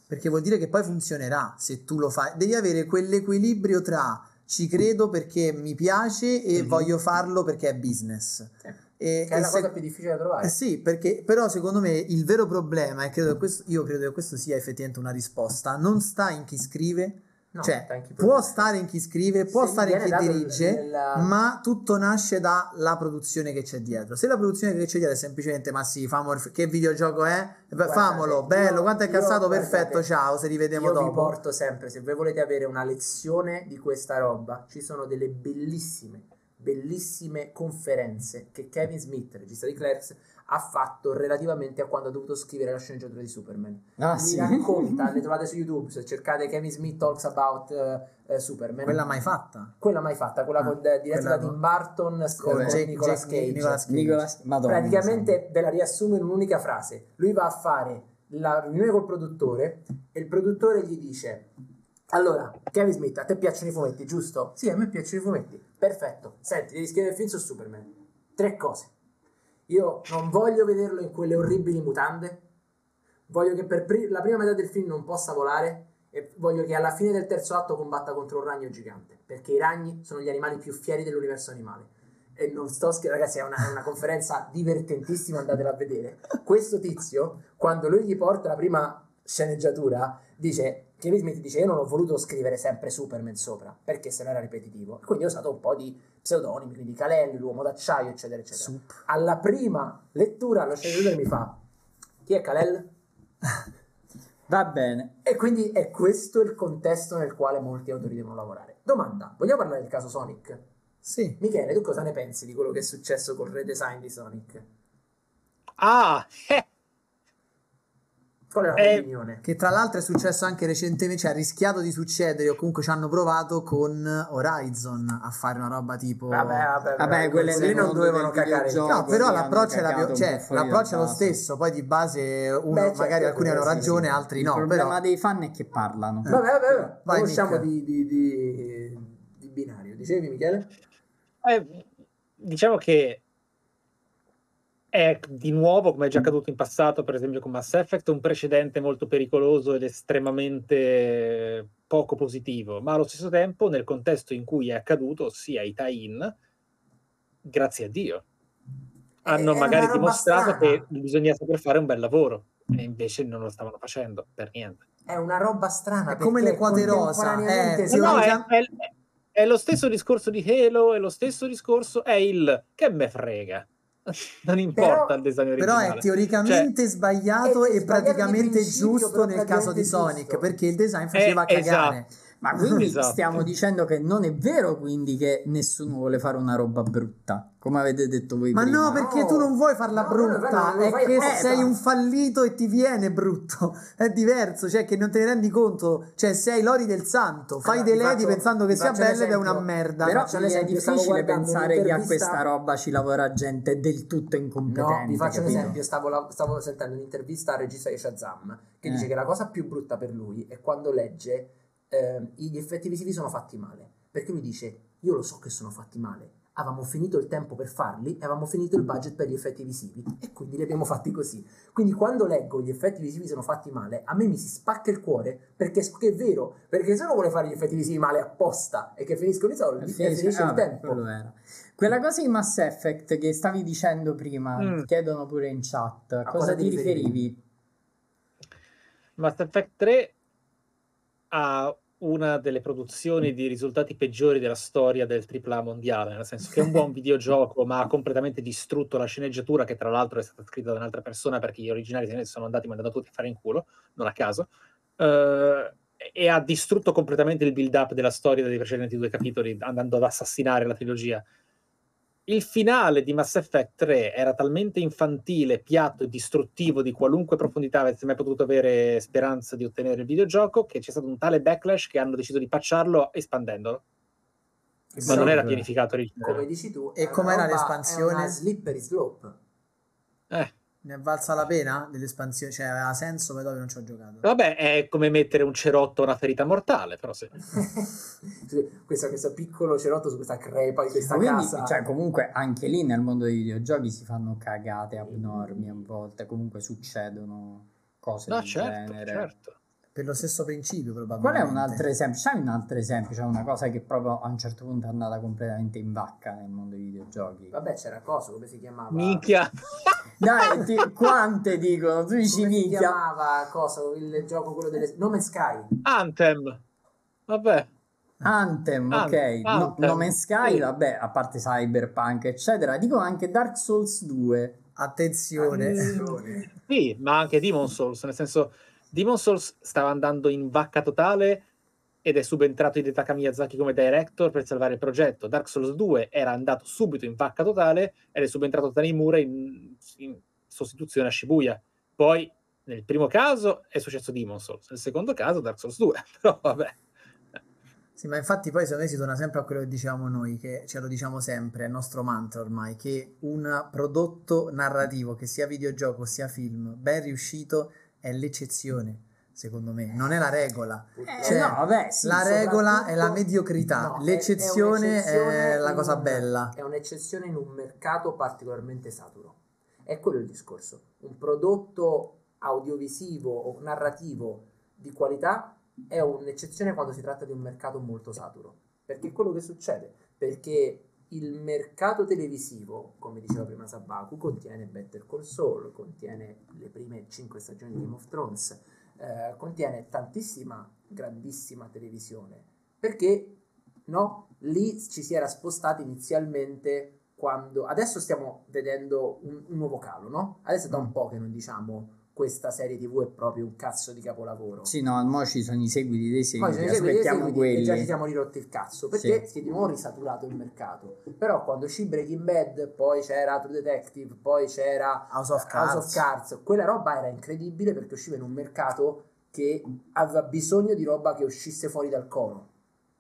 perché vuol dire che poi funzionerà se tu lo fai devi avere quell'equilibrio tra ci credo perché mi piace e Mhm. voglio farlo perché è business Sì. E, Che è la se- cosa più difficile da trovare. eh sì, perché però secondo me il vero problema, e credo questo, io credo che questo sia effettivamente una risposta, non sta in chi scrive, No, cioè può stare in chi scrive, può Se stare in chi dirige, nella- ma tutto nasce dalla produzione che c'è dietro. Se la produzione che c'è dietro è semplicemente ma sì, famo che videogioco è? Eh Guardate, famolo, bello, io- quanto è io, cassato, perfetto, ciao, se rivediamo Io dopo. vi porto sempre, se voi volete avere una lezione di questa roba, ci sono delle bellissime, bellissime conferenze che Kevin Smith, regista di Clerks, ha fatto relativamente a quando ha dovuto scrivere la sceneggiatura di Superman. Ah, Mi sì. racconta, le trovate su YouTube, se cercate Kevin Smith Talks About eh, eh, Superman. Quella mai fatta. Quella mai fatta, quella Ah, con, diretta quella da Tim Burton con, Con Jake- Nicolas Cage. Nicolas Cage. Nicolas, Madonna. Praticamente ve la riassumo in un'unica frase. Lui va a fare la riunione col produttore e il produttore gli dice: Allora, Kevin Smith, a te piacciono i fumetti, giusto? Sì, a me piacciono i fumetti. Perfetto. Senti, devi scrivere il film su Superman. Tre cose. Io non voglio vederlo in quelle orribili mutande. Voglio che per pri- la prima metà del film non possa volare. E voglio che alla fine del terzo atto combatta contro un ragno gigante. Perché i ragni sono gli animali più fieri dell'universo animale. E non sto scherzando, ragazzi, è una, è una conferenza divertentissima, andatela a vedere. Questo tizio, quando lui gli porta la prima sceneggiatura, dice, Kevin Smith dice, io non ho voluto scrivere sempre Superman sopra, perché se no era ripetitivo. E quindi ho usato un po' di pseudonimi, quindi Kalel, l'uomo d'acciaio, eccetera, eccetera. Sup. Alla prima lettura, lo sceneggiatore mi fa, chi è Kalel? Va bene. E quindi è questo il contesto nel quale molti autori devono lavorare. Domanda, vogliamo parlare del caso Sonic? Sì. Michele, tu cosa ne pensi di quello che è successo col redesign di Sonic? Ah, eh, Qual è la tua Eh, opinione? Che tra l'altro è successo anche recentemente, cioè ha rischiato di succedere o comunque ci hanno provato con Horizon a fare una roba tipo... Vabbè, vabbè, Vabbè, quelle nel non dovevano cagare. videogioco. No, però l'approccio, era, cioè, l'approccio è lo stesso, poi di base uno, Beh, certo, magari alcuni hanno ragione, sì. altri Il no, problema però... dei fan è che parlano. Vabbè, vabbè, vabbè. Vai, conosciamo di, di, di, di binario. Dicevi, Michele? eh, diciamo che è di nuovo, come è già accaduto in passato, per esempio con Mass Effect, un precedente molto pericoloso ed estremamente poco positivo, ma allo stesso tempo, nel contesto in cui è accaduto, ossia i tie-in, grazie a Dio, hanno È magari una roba dimostrato strana. che bisogna saper fare un bel lavoro, e invece non lo stavano facendo per niente. È una roba strana. È come le quote rosa, eh, si- No, è, è- è lo stesso discorso di Halo, è lo stesso discorso, è il che me frega. Non importa Però- il design Però originale. è teoricamente sbagliato Cioè, è e sbagliato praticamente giusto però nel caso di Sonic, giusto. perché il design faceva Eh, cagare. Ma quindi Esatto. stiamo dicendo che non è vero quindi che nessuno vuole fare una roba brutta, come avete detto voi Ma prima. no, perché No. tu non vuoi farla No, brutta, è che apposta. sei un fallito e ti viene brutto. È diverso, cioè che non te ne rendi conto. Cioè, sei l'ori del santo, fai Allora, dei ledi faccio- pensando che sia un bella ed è una merda. Però un è difficile pensare che a questa roba ci lavora gente del tutto incompetente. No, vi faccio un capito? esempio. Stavo, la- stavo sentendo un'intervista al regista di Shazam che Eh. dice che la cosa più brutta per lui è quando legge eh, gli effetti visivi sono fatti male. Perché lui dice: Io lo so che sono fatti male. avevamo finito il tempo per farli e avevamo finito il budget per gli effetti visivi e quindi li abbiamo fatti così. Quindi quando leggo gli effetti visivi sono fatti male, a me mi si spacca il cuore perché che è vero, perché se uno vuole fare gli effetti visivi male apposta e che finiscono i soldi, e Finisce- finisce ah, il beh, tempo. quello era. Quella cosa di Mass Effect che stavi dicendo prima, Mm. chiedono pure in chat, a cosa, cosa ti ti riferivi? Mass Effect 3 ha una delle produzioni di risultati peggiori della storia del AAA mondiale, nel senso che è un buon videogioco, ma ha completamente distrutto la sceneggiatura, che tra l'altro è stata scritta da un'altra persona perché gli originali se ne sono andati mandati tutti a fare in culo, non a caso, eh, e ha distrutto completamente il build-up della storia dei precedenti due capitoli, andando ad assassinare la trilogia. Il finale di Mass Effect 3 era talmente infantile, piatto e distruttivo di qualunque profondità avesse mai potuto avere speranza di ottenere il videogioco, che c'è stato un tale backlash che hanno deciso di patcharlo espandendolo. Ma non era Sì. pianificato Come originale. dici tu, E com'era l'espansione? È una slippery slope. Eh, Ne è valsa la pena dell'espansione? Cioè, aveva senso, ma dopo non ci ho giocato. vabbè, è come mettere un cerotto a una ferita mortale, però sì. questo, questo piccolo cerotto su questa crepa di questa Quindi, casa. cioè, comunque anche lì nel mondo dei videogiochi si fanno cagate abnormi a volte, comunque succedono cose No, del certo, genere. certo. Per lo stesso principio, Qual probabilmente. è un altro esempio? C'hai un altro esempio? C'è una cosa che proprio a un certo punto è andata completamente in vacca nel mondo dei videogiochi. Vabbè, c'era cosa, come si chiamava? Minchia. Dai, ti- quante dicono? Tu dici Come si minchia. chiamava cosa, il gioco quello delle Nome Sky. Anthem. Vabbè. Anthem, ok. Anthem, No, Anthem, No Man's Sky, sì. vabbè, a parte Cyberpunk, eccetera. Dico anche Dark Souls 2. Attenzione. Sì, ma anche Demon Souls, nel senso Demon Souls stava andando in vacca totale ed è subentrato Hidetaka Miyazaki come director per salvare il progetto. Dark Souls 2 era andato subito in vacca totale ed è subentrato Tanimura in, in sostituzione a Shibuya. Poi nel primo caso è successo Demon Souls, nel secondo caso Dark Souls 2, però vabbè. Sì, ma infatti poi secondo me si torna sempre a quello che dicevamo noi, che ce lo diciamo sempre, è il nostro mantra ormai, che un prodotto narrativo, che sia videogioco sia film, ben riuscito è l'eccezione, secondo me, non è la regola. Eh, Cioè, no, vabbè, sì, la regola è la mediocrità, No, è- l'eccezione è, un'eccezione la cosa un- bella. È un'eccezione in un mercato particolarmente saturo. È quello il discorso. Un prodotto audiovisivo o narrativo di qualità è un'eccezione quando si tratta di un mercato molto saturo. Perché è quello che succede. Perché il mercato televisivo, come diceva prima Sabaku, contiene Better Call Saul, contiene le prime cinque stagioni di Game of Thrones, eh, contiene tantissima, grandissima televisione. Perché no? Lì ci si era spostati inizialmente quando... Adesso stiamo vedendo un, un nuovo calo, no? Adesso è da un po' che non diciamo questa serie tv è proprio un cazzo di capolavoro. Sì, no, mo ci sono i seguiti dei Poi seguiti, ce ne seguiti, aspettiamo seguiti, e già ci quelli. siamo rirotti il cazzo perché si è di nuovo risaturato il mercato. Però quando uscì Breaking Bad, poi c'era True Detective, poi c'era House of House Cards. of Cards, quella roba era incredibile perché usciva in un mercato che aveva bisogno di roba che uscisse fuori dal coro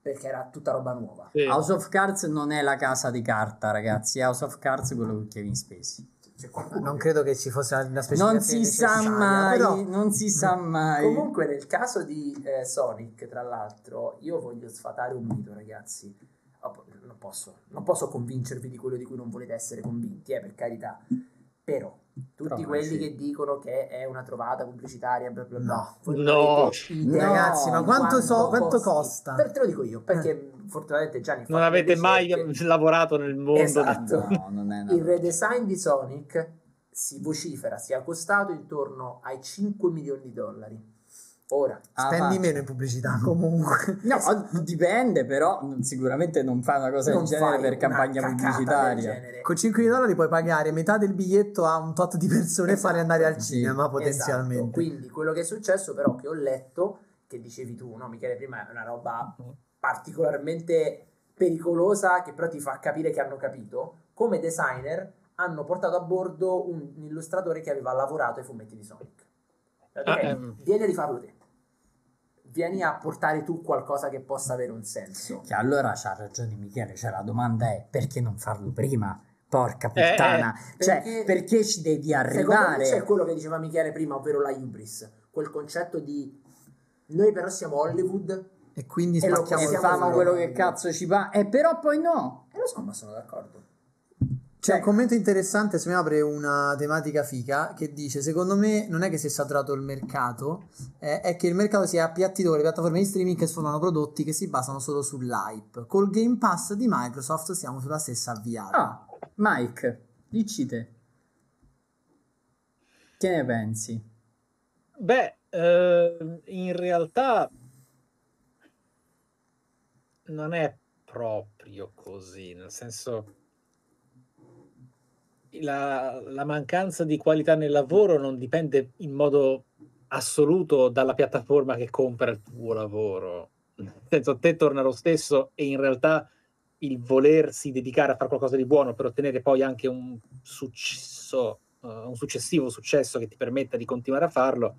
perché era tutta roba nuova. Sì. House of Cards non è la casa di carta, ragazzi. House of Cards è quello con Kevin Spacey. C'è qualcuno Non che- credo che ci fosse una Non specificazione si sa necessaria, mai, però- non si sa mai. Comunque nel caso di eh, Sonic, tra l'altro, io voglio sfatare un mito, ragazzi. Oh, Non posso, non posso convincervi di quello di cui non volete essere convinti, eh, per carità. Però tutti Provaci. quelli che dicono che è una trovata pubblicitaria, bla bla bla, No. No. non idea Ragazzi, ma di quanto so- quanto costa? Per te lo dico io, perché fortunatamente Gianni fa Non avete mai lavorato nel mondo. Esatto. No, non è Il redesign di Sonic si vocifera sia costato intorno ai 5 milioni di dollari. Ora, Ah, Spendi meno in pubblicità comunque. No, dipende, però sicuramente non fai una cosa del non genere per campagna pubblicitaria. Con 5 dollari puoi pagare metà del biglietto a un tot di persone e Esatto. farle andare al Sì. cinema Esatto. potenzialmente. Quindi quello che è successo però che ho letto, che dicevi tu, no Michele, prima è una roba particolarmente pericolosa che però ti fa capire che hanno capito, come designer hanno portato a bordo un illustratore che aveva lavorato ai fumetti di Sonic. Ok, Ah, ehm. Vieni a rifarlo te. Vieni a portare tu qualcosa che possa avere un senso. Che allora c'ha ragione Michele, cioè la domanda è perché non farlo prima? Porca Eh, puttana, eh, cioè perché- perché ci devi arrivare? c'è quello che diceva Michele prima, ovvero la hubris, quel concetto di noi però siamo Hollywood E quindi E lo spacchiamo E fanno quello che cazzo ci va. E però poi no. Eh, lo so, ma sono d'accordo. C'è Cioè- un commento interessante, se mi apre una tematica fica, che dice, secondo me non è che si è saturato il mercato, eh, è che il mercato si è appiattito con le piattaforme di streaming che sfornano prodotti che si basano solo sull'hype. Col Game Pass di Microsoft siamo sulla stessa avviata. Ah, Mike, dici te. Che ne pensi? Beh, eh, in realtà non è proprio così, nel senso la, la mancanza di qualità nel lavoro non dipende in modo assoluto dalla piattaforma che compra il tuo lavoro. Nel senso, a te torna lo stesso e in realtà il volersi dedicare a fare qualcosa di buono per ottenere poi anche un successo, eh, un successivo successo che ti permetta di continuare a farlo,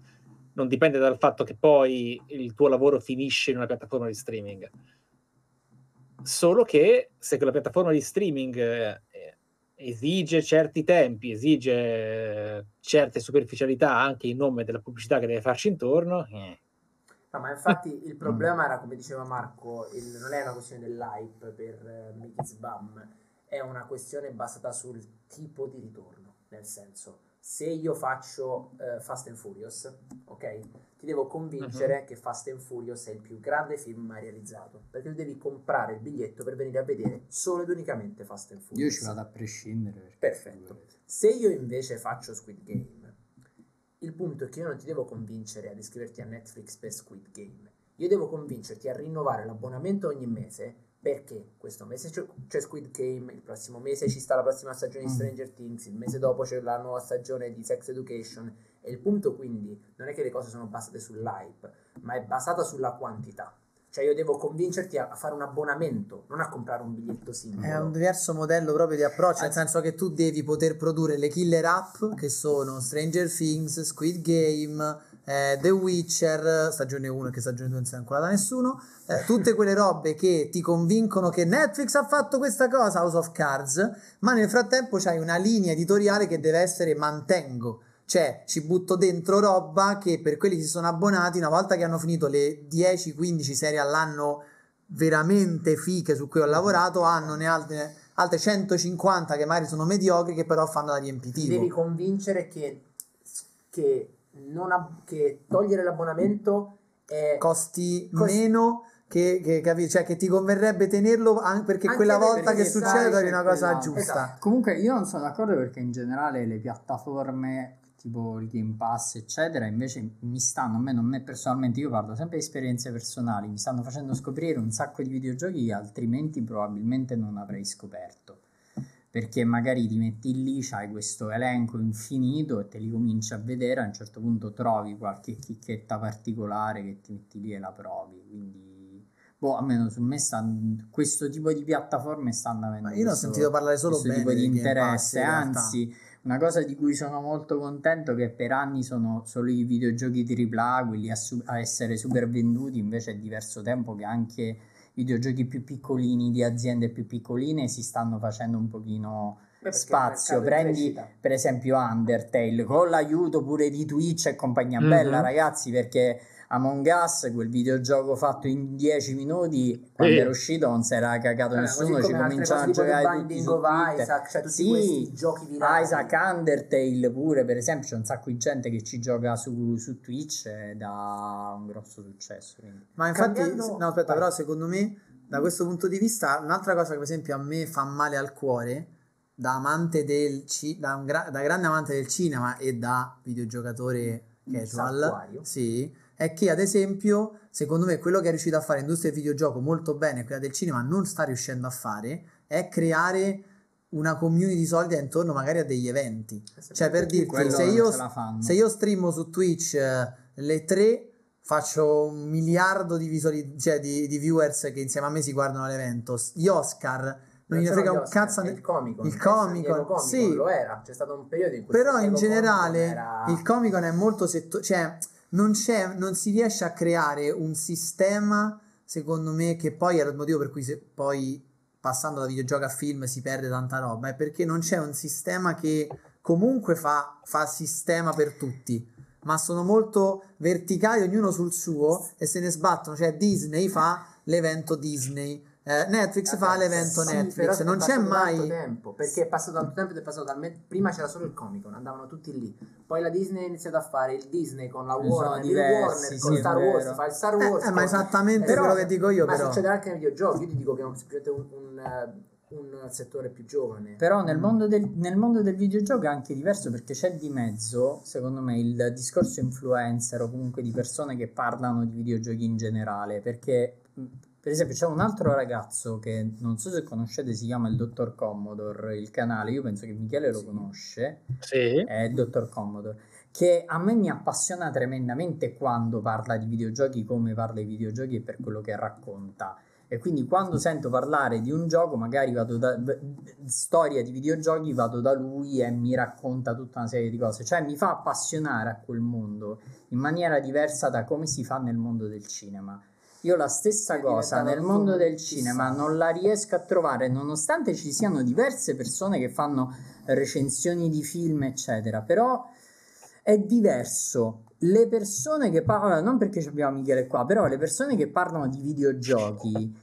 non dipende dal fatto che poi il tuo lavoro finisce in una piattaforma di streaming. Solo che se quella piattaforma di streaming eh, esige certi tempi, esige eh, certe superficialità anche in nome della pubblicità che deve farci intorno, eh, No, ma infatti il problema era, come diceva Marco, il- non è una questione dell'hype per eh, Bum, è una questione basata sul tipo di ritorno. Nel senso, se io faccio eh, Fast and Furious, ok? Ti devo convincere che Fast and Furious è il più grande film mai realizzato, perché tu devi comprare il biglietto per venire a vedere solo ed unicamente Fast and Furious. Io ci vado a prescindere. Perfetto. Se io invece faccio Squid Game, il punto è che io non ti devo convincere ad iscriverti a Netflix per Squid Game. Io devo convincerti a rinnovare l'abbonamento ogni mese perché questo mese c'è Squid Game, il prossimo mese ci sta la prossima stagione di Mm. Stranger Things, il mese dopo c'è la nuova stagione di Sex Education e il punto quindi non è che le cose sono basate sull'hype, ma è basata sulla quantità. Cioè io devo convincerti a, a fare un abbonamento, non a comprare un biglietto singolo. È un diverso modello proprio di approccio, nel senso che tu devi poter produrre le killer app che sono Stranger Things, Squid Game, eh, The Witcher, stagione 1 che stagione 2 non si è ancora da nessuno, eh, tutte quelle robe che ti convincono che Netflix ha fatto questa cosa, House of Cards, ma nel frattempo c'hai una linea editoriale che deve essere mantengo. Cioè, ci butto dentro roba che per quelli che si sono abbonati, una volta che hanno finito le 10-15 serie all'anno veramente fiche su cui ho lavorato, hanno ne altre, altre 150 che magari sono mediocri, che però fanno da Ti riempitivo. devi convincere che, che, ab- che togliere l'abbonamento è Costi Costi- meno che, che, capi- cioè, che ti converrebbe tenerlo anche perché Anche quella perché volta che succede trovi una cosa quella- giusta. Esatto. Comunque io non sono d'accordo perché in generale le piattaforme tipo il Game Pass eccetera invece mi stanno, a me non me personalmente, io parlo sempre di esperienze personali, mi stanno facendo scoprire un sacco di videogiochi che altrimenti probabilmente non avrei scoperto. Perché magari ti metti lì, c'hai questo elenco infinito e te li cominci a vedere, a un certo punto trovi qualche chicchetta particolare che ti metti lì e la provi. Quindi, boh, almeno su me sta, questo tipo di piattaforme stanno avendo Ma io ne ho questo- sentito parlare solo questo bene tipo di interesse, in anzi una cosa di cui sono molto contento è che per anni sono solo i videogiochi AAA quelli a, su- a essere super venduti, invece è diverso tempo che anche videogiochi più piccolini di aziende più piccoline si stanno facendo un pochino spazio. Prendi per esempio Undertale con l'aiuto pure di Twitch e compagnia Mhm. bella, ragazzi, perché Among Us, quel videogioco fatto in 10 minuti, quando Sì. era uscito non si era cagato Vabbè, nessuno, ci cominciano a giocare tutti Binding su. Isaac, cioè tutti Sì, questi giochi virali. Isaac Undertale pure, per esempio, c'è un sacco di gente che ci gioca su, su Twitch ed ha un grosso successo. quindi. Ma infatti, Cambiando- no, aspetta, vai. però secondo me, da questo punto di vista, un'altra cosa che per esempio a me fa male al cuore, da amante del ci- da, gra- da grande amante del cinema e da videogiocatore casual, Saltuario. sì, è che ad esempio, secondo me, quello che è riuscito a fare l'industria del videogioco molto bene quella del cinema non sta riuscendo a fare, è creare una community solida intorno magari a degli eventi. Cioè, per dirti, se io, se io streamo su Twitch eh, le tre, faccio un miliardo di, visuali- cioè di, di viewers che insieme a me si guardano l'evento. Gli Oscar non sono frega gli un cazzo. ne- il Comic-Con, il Comic-Con sì. lo era, c'è stato un periodo in cui Però in generale era... il Comic Con è molto settoriale, cioè non, c'è, non si riesce a creare un sistema, secondo me, che poi è il motivo per cui poi passando da videogioco a film si perde tanta roba, è perché non c'è un sistema che comunque fa, fa sistema per tutti. ma sono molto verticali, ognuno sul suo e se ne sbattono. Cioè Disney fa l'evento Disney. Eh, Netflix fa l'evento Sì, Netflix, non c'è mai tanto tempo, perché è passato tanto tempo ed è passato talmente prima c'era solo il Comic Con, andavano tutti lì. Poi la Disney ha iniziato a fare il Disney con la Warner, il diversi, Warner con sì, è Star. Wars, fa il Star Eh, Wars. eh, ma con- esattamente Però- quello che dico io, ma però. succede anche nei videogiochi, io ti dico che è un, un, un, eh, un settore più giovane. Però nel Mm. mondo, del, nel mondo del videogioco è anche diverso perché c'è di mezzo, secondo me, il discorso influencer o comunque di persone che parlano di videogiochi in generale. Perché, mh, per esempio, c'è un altro ragazzo che non so se conoscete, si chiama il Dottor Commodore, il canale, io penso che Michele lo conosce, Sì. è il Dottor Commodore, che a me mi appassiona tremendamente quando parla di videogiochi, come parla di videogiochi e per quello che racconta. E quindi quando sento parlare di un gioco, magari vado da storia di videogiochi, vado da lui e mi racconta tutta una serie di cose. Cioè mi fa appassionare a quel mondo in maniera diversa da come si fa nel mondo del cinema. Io la stessa cosa nel mondo del cinema non la riesco a trovare, nonostante ci siano diverse persone che fanno recensioni di film, eccetera. Però è diverso. Le persone che parlano, non perché abbiamo Michele qua, però le persone che parlano di videogiochi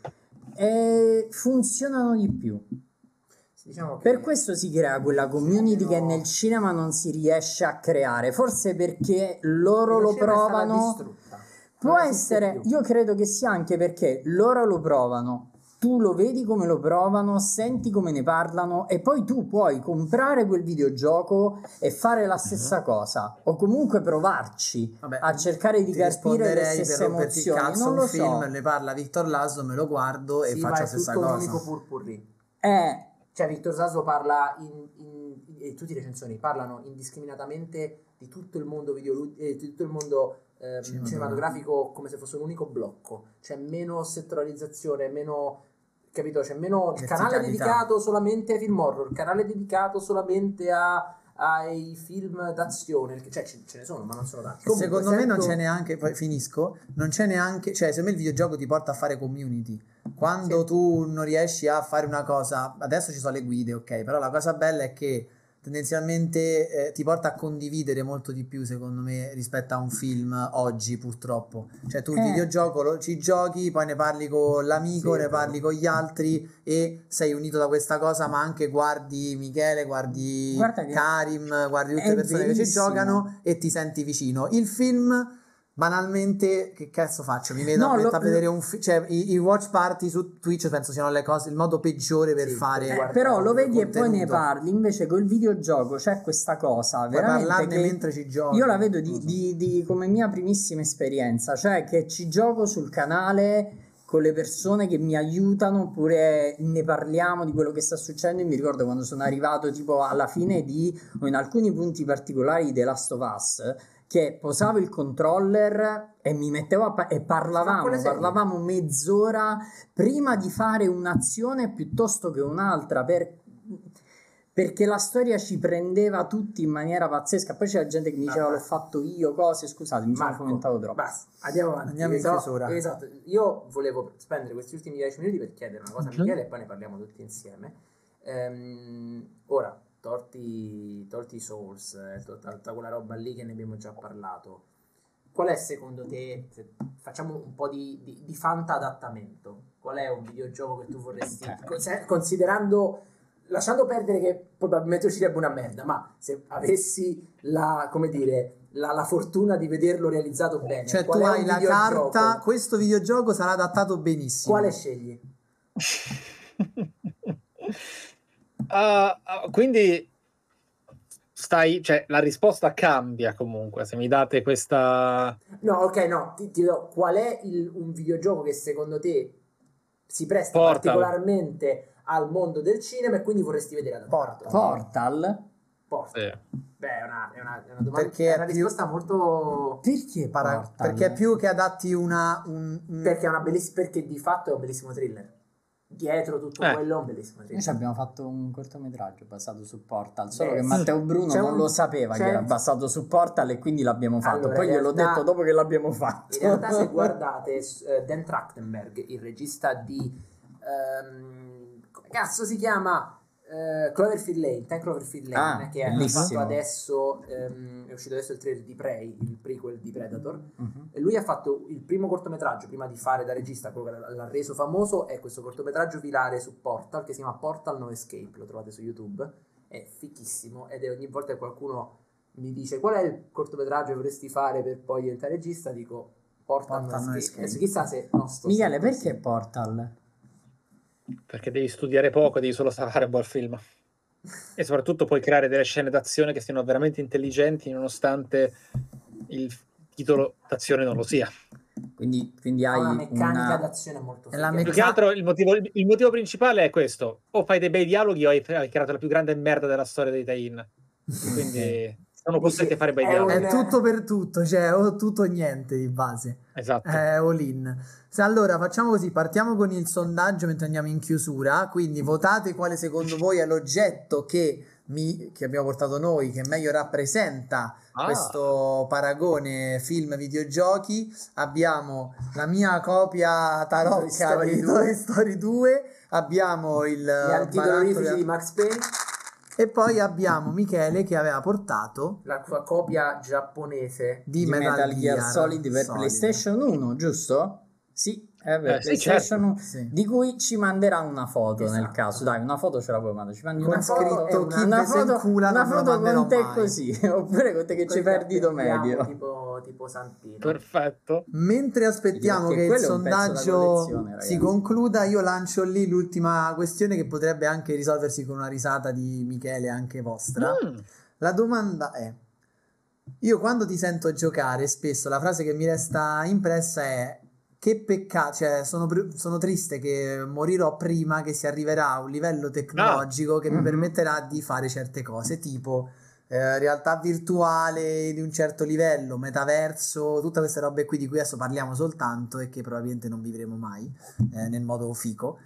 eh, funzionano di più. Diciamo Per questo si crea quella community che nel cinema non si riesce a creare. Forse perché loro lo provano. Può essere, io credo che sia anche perché loro lo provano, tu lo vedi come lo provano, senti come ne parlano e poi tu puoi comprare quel videogioco e fare la stessa cosa o comunque provarci Vabbè, a cercare di capire le per stesse romperti il emozioni. cazzo Non un lo film, so. ne parla Victor Laszlo, me lo guardo e Sì, faccio ma la è stessa tutto un cosa. unico purpurri. Eh, Cioè, Victor Sasso parla in, in- e tutti i recensori parlano indiscriminatamente di tutto il mondo video, eh, di tutto il mondo ehm, Cinematografico. cinematografico come se fosse un unico blocco. C'è meno settorializzazione, meno capito? C'è meno il canale dedicato solamente ai film horror, il canale dedicato solamente a- ai film d'azione, cioè ce, ce ne sono, ma non sono tanti. Comunque, Secondo me non sento- c'è neanche, poi finisco, non c'è neanche, cioè secondo me il videogioco ti porta a fare community. Quando Sì. tu non riesci a fare una cosa, adesso ci sono le guide, ok, però la cosa bella è che tendenzialmente eh, ti porta a condividere molto di più secondo me rispetto a un film oggi purtroppo. Cioè tu il Eh. videogioco lo, ci giochi, poi ne parli con l'amico, Sì, ne parli con gli altri e sei unito da questa cosa, ma anche guardi Michele, guardi Guarda Karim, guardi tutte le persone che ci giocano e ti senti vicino. Il film, banalmente, che cazzo faccio? Mi vedo No, lo- a vedere un film, cioè i, i watch party su Twitch penso siano le cose, il modo peggiore per Sì, fare. eh, però lo vedi e poi ne contenuto. parli. Invece col videogioco c'è questa cosa Puoi veramente mentre ci giochi. Io la vedo di, di- di- come mia primissima esperienza, cioè che ci gioco sul canale con le persone che mi aiutano oppure ne parliamo di quello che sta succedendo. Mi ricordo quando sono arrivato tipo alla fine di o in alcuni punti particolari di The Last of Us che posavo il controller e mi mettevo a pa- e parlavamo, parlavamo mezz'ora prima di fare un'azione piuttosto che un'altra per- perché la storia ci prendeva tutti in maniera pazzesca. Poi c'era gente che mi diceva Ma- l'ho fatto io, cose, scusate, mi sono Marco, fomentato troppo. Basta, andiamo avanti. Andiamo in Esatto, chiusura. Esatto, io volevo spendere questi ultimi dieci minuti per chiedere una cosa a. Michele e poi ne parliamo tutti insieme. Ehm, ora, tolti, tolti i Souls, eh, tolta tutta quella roba lì che ne abbiamo già parlato, qual è secondo te, se facciamo un po' di, di, di fanta adattamento, qual è un videogioco che tu vorresti, se- considerando, lasciando perdere che probabilmente uscirebbe una merda, ma se avessi la, come dire, la, la fortuna di vederlo realizzato bene, Cioè qual tu hai la videogioco? carta, questo videogioco sarà adattato benissimo. Quale scegli? Ah, quindi stai, cioè la risposta cambia comunque se mi date questa No, ok, no, ti, ti do, qual è il- un videogioco che secondo te si presta Portal. particolarmente al mondo del cinema e quindi vorresti vedere adattato? Portal? Portal. sì. Beh, è una, è una, è una domanda, Perché è una è più- risposta molto... Perché Para- Portal? perché è più che adatti una... un- un- Perché, è una belliss- perché di fatto è un bellissimo thriller. Dietro tutto Eh. quello è un bellissimo Noi thriller. ci abbiamo fatto un cortometraggio basato su Portal, solo Eh, che. Matteo Bruno non un- lo sapeva c'è- che era basato su Portal e quindi l'abbiamo fatto. Allora, Poi gliel'ho realtà- detto dopo che l'abbiamo fatto. In realtà, se guardate eh, Dan Trachtenberg, il regista di. ehm, come cazzo si chiama? Eh, Cloverfield Lane, Time Cloverfield Lane, Ah, che è fatto adesso, ehm, è uscito adesso il trailer di Prey, il prequel di Predator, Mhm. e lui ha fatto il primo cortometraggio prima di fare da regista, quello che l'ha- reso famoso, è questo cortometraggio virale su Portal, che si chiama Portal No Escape, lo trovate su YouTube, è fichissimo, ed è ogni volta che qualcuno mi dice qual è il cortometraggio che vorresti fare per poi diventare regista, dico Portal, Portal No Escape. Escape. Adesso chissà se... Michele, perché. Portal? Perché devi studiare poco, devi solo fare un buon film. E soprattutto puoi creare delle scene d'azione che siano veramente intelligenti, nonostante il titolo d'azione non lo sia. Quindi, quindi Ha hai una meccanica una... d'azione molto figa. Più che altro il motivo, il motivo principale è questo: o fai dei bei dialoghi o hai, hai creato la più grande merda della storia dei tie-in. Quindi sono costretti a fare dialoghi. un- È tutto per tutto, cioè o tutto o niente di base. Esatto. È all in. Se allora facciamo così, partiamo con il sondaggio mentre andiamo in chiusura, quindi votate quale secondo voi è l'oggetto che, mi- che abbiamo portato noi, che meglio rappresenta Ah. questo paragone film-videogiochi. Abbiamo la mia copia tarocca Story di 2. Toy Story 2, abbiamo il Gli antidolorifici di Max Payne, e poi abbiamo Michele che aveva portato la sua copia giapponese. di, di Metal, Gear, Solid per Solid. PlayStation 1, giusto? Sì, è per Eh, sì, PlayStation 1. Sì. Di cui ci manderà una foto nel Esatto. caso. Dai, una foto ce la puoi mandare. Ci mandi Con una foto, scritto una se foto, una foto con te mai. così. Oppure con te che ci perdi do Abbiamo medio. Tipo, tipo Santino. Perfetto. Mentre aspettiamo che il sondaggio si concluda, io lancio lì l'ultima questione che potrebbe anche risolversi con una risata di Michele, anche vostra. Mm. La domanda è: io quando ti sento giocare, spesso la frase che mi resta impressa è. Che peccato, cioè sono, pr- sono triste che morirò prima che si arriverà a un livello tecnologico che mi Mhm. permetterà di fare certe cose, tipo eh, realtà virtuale di un certo livello, metaverso, tutte queste robe qui di cui adesso parliamo soltanto e che probabilmente non vivremo mai eh, nel modo fico.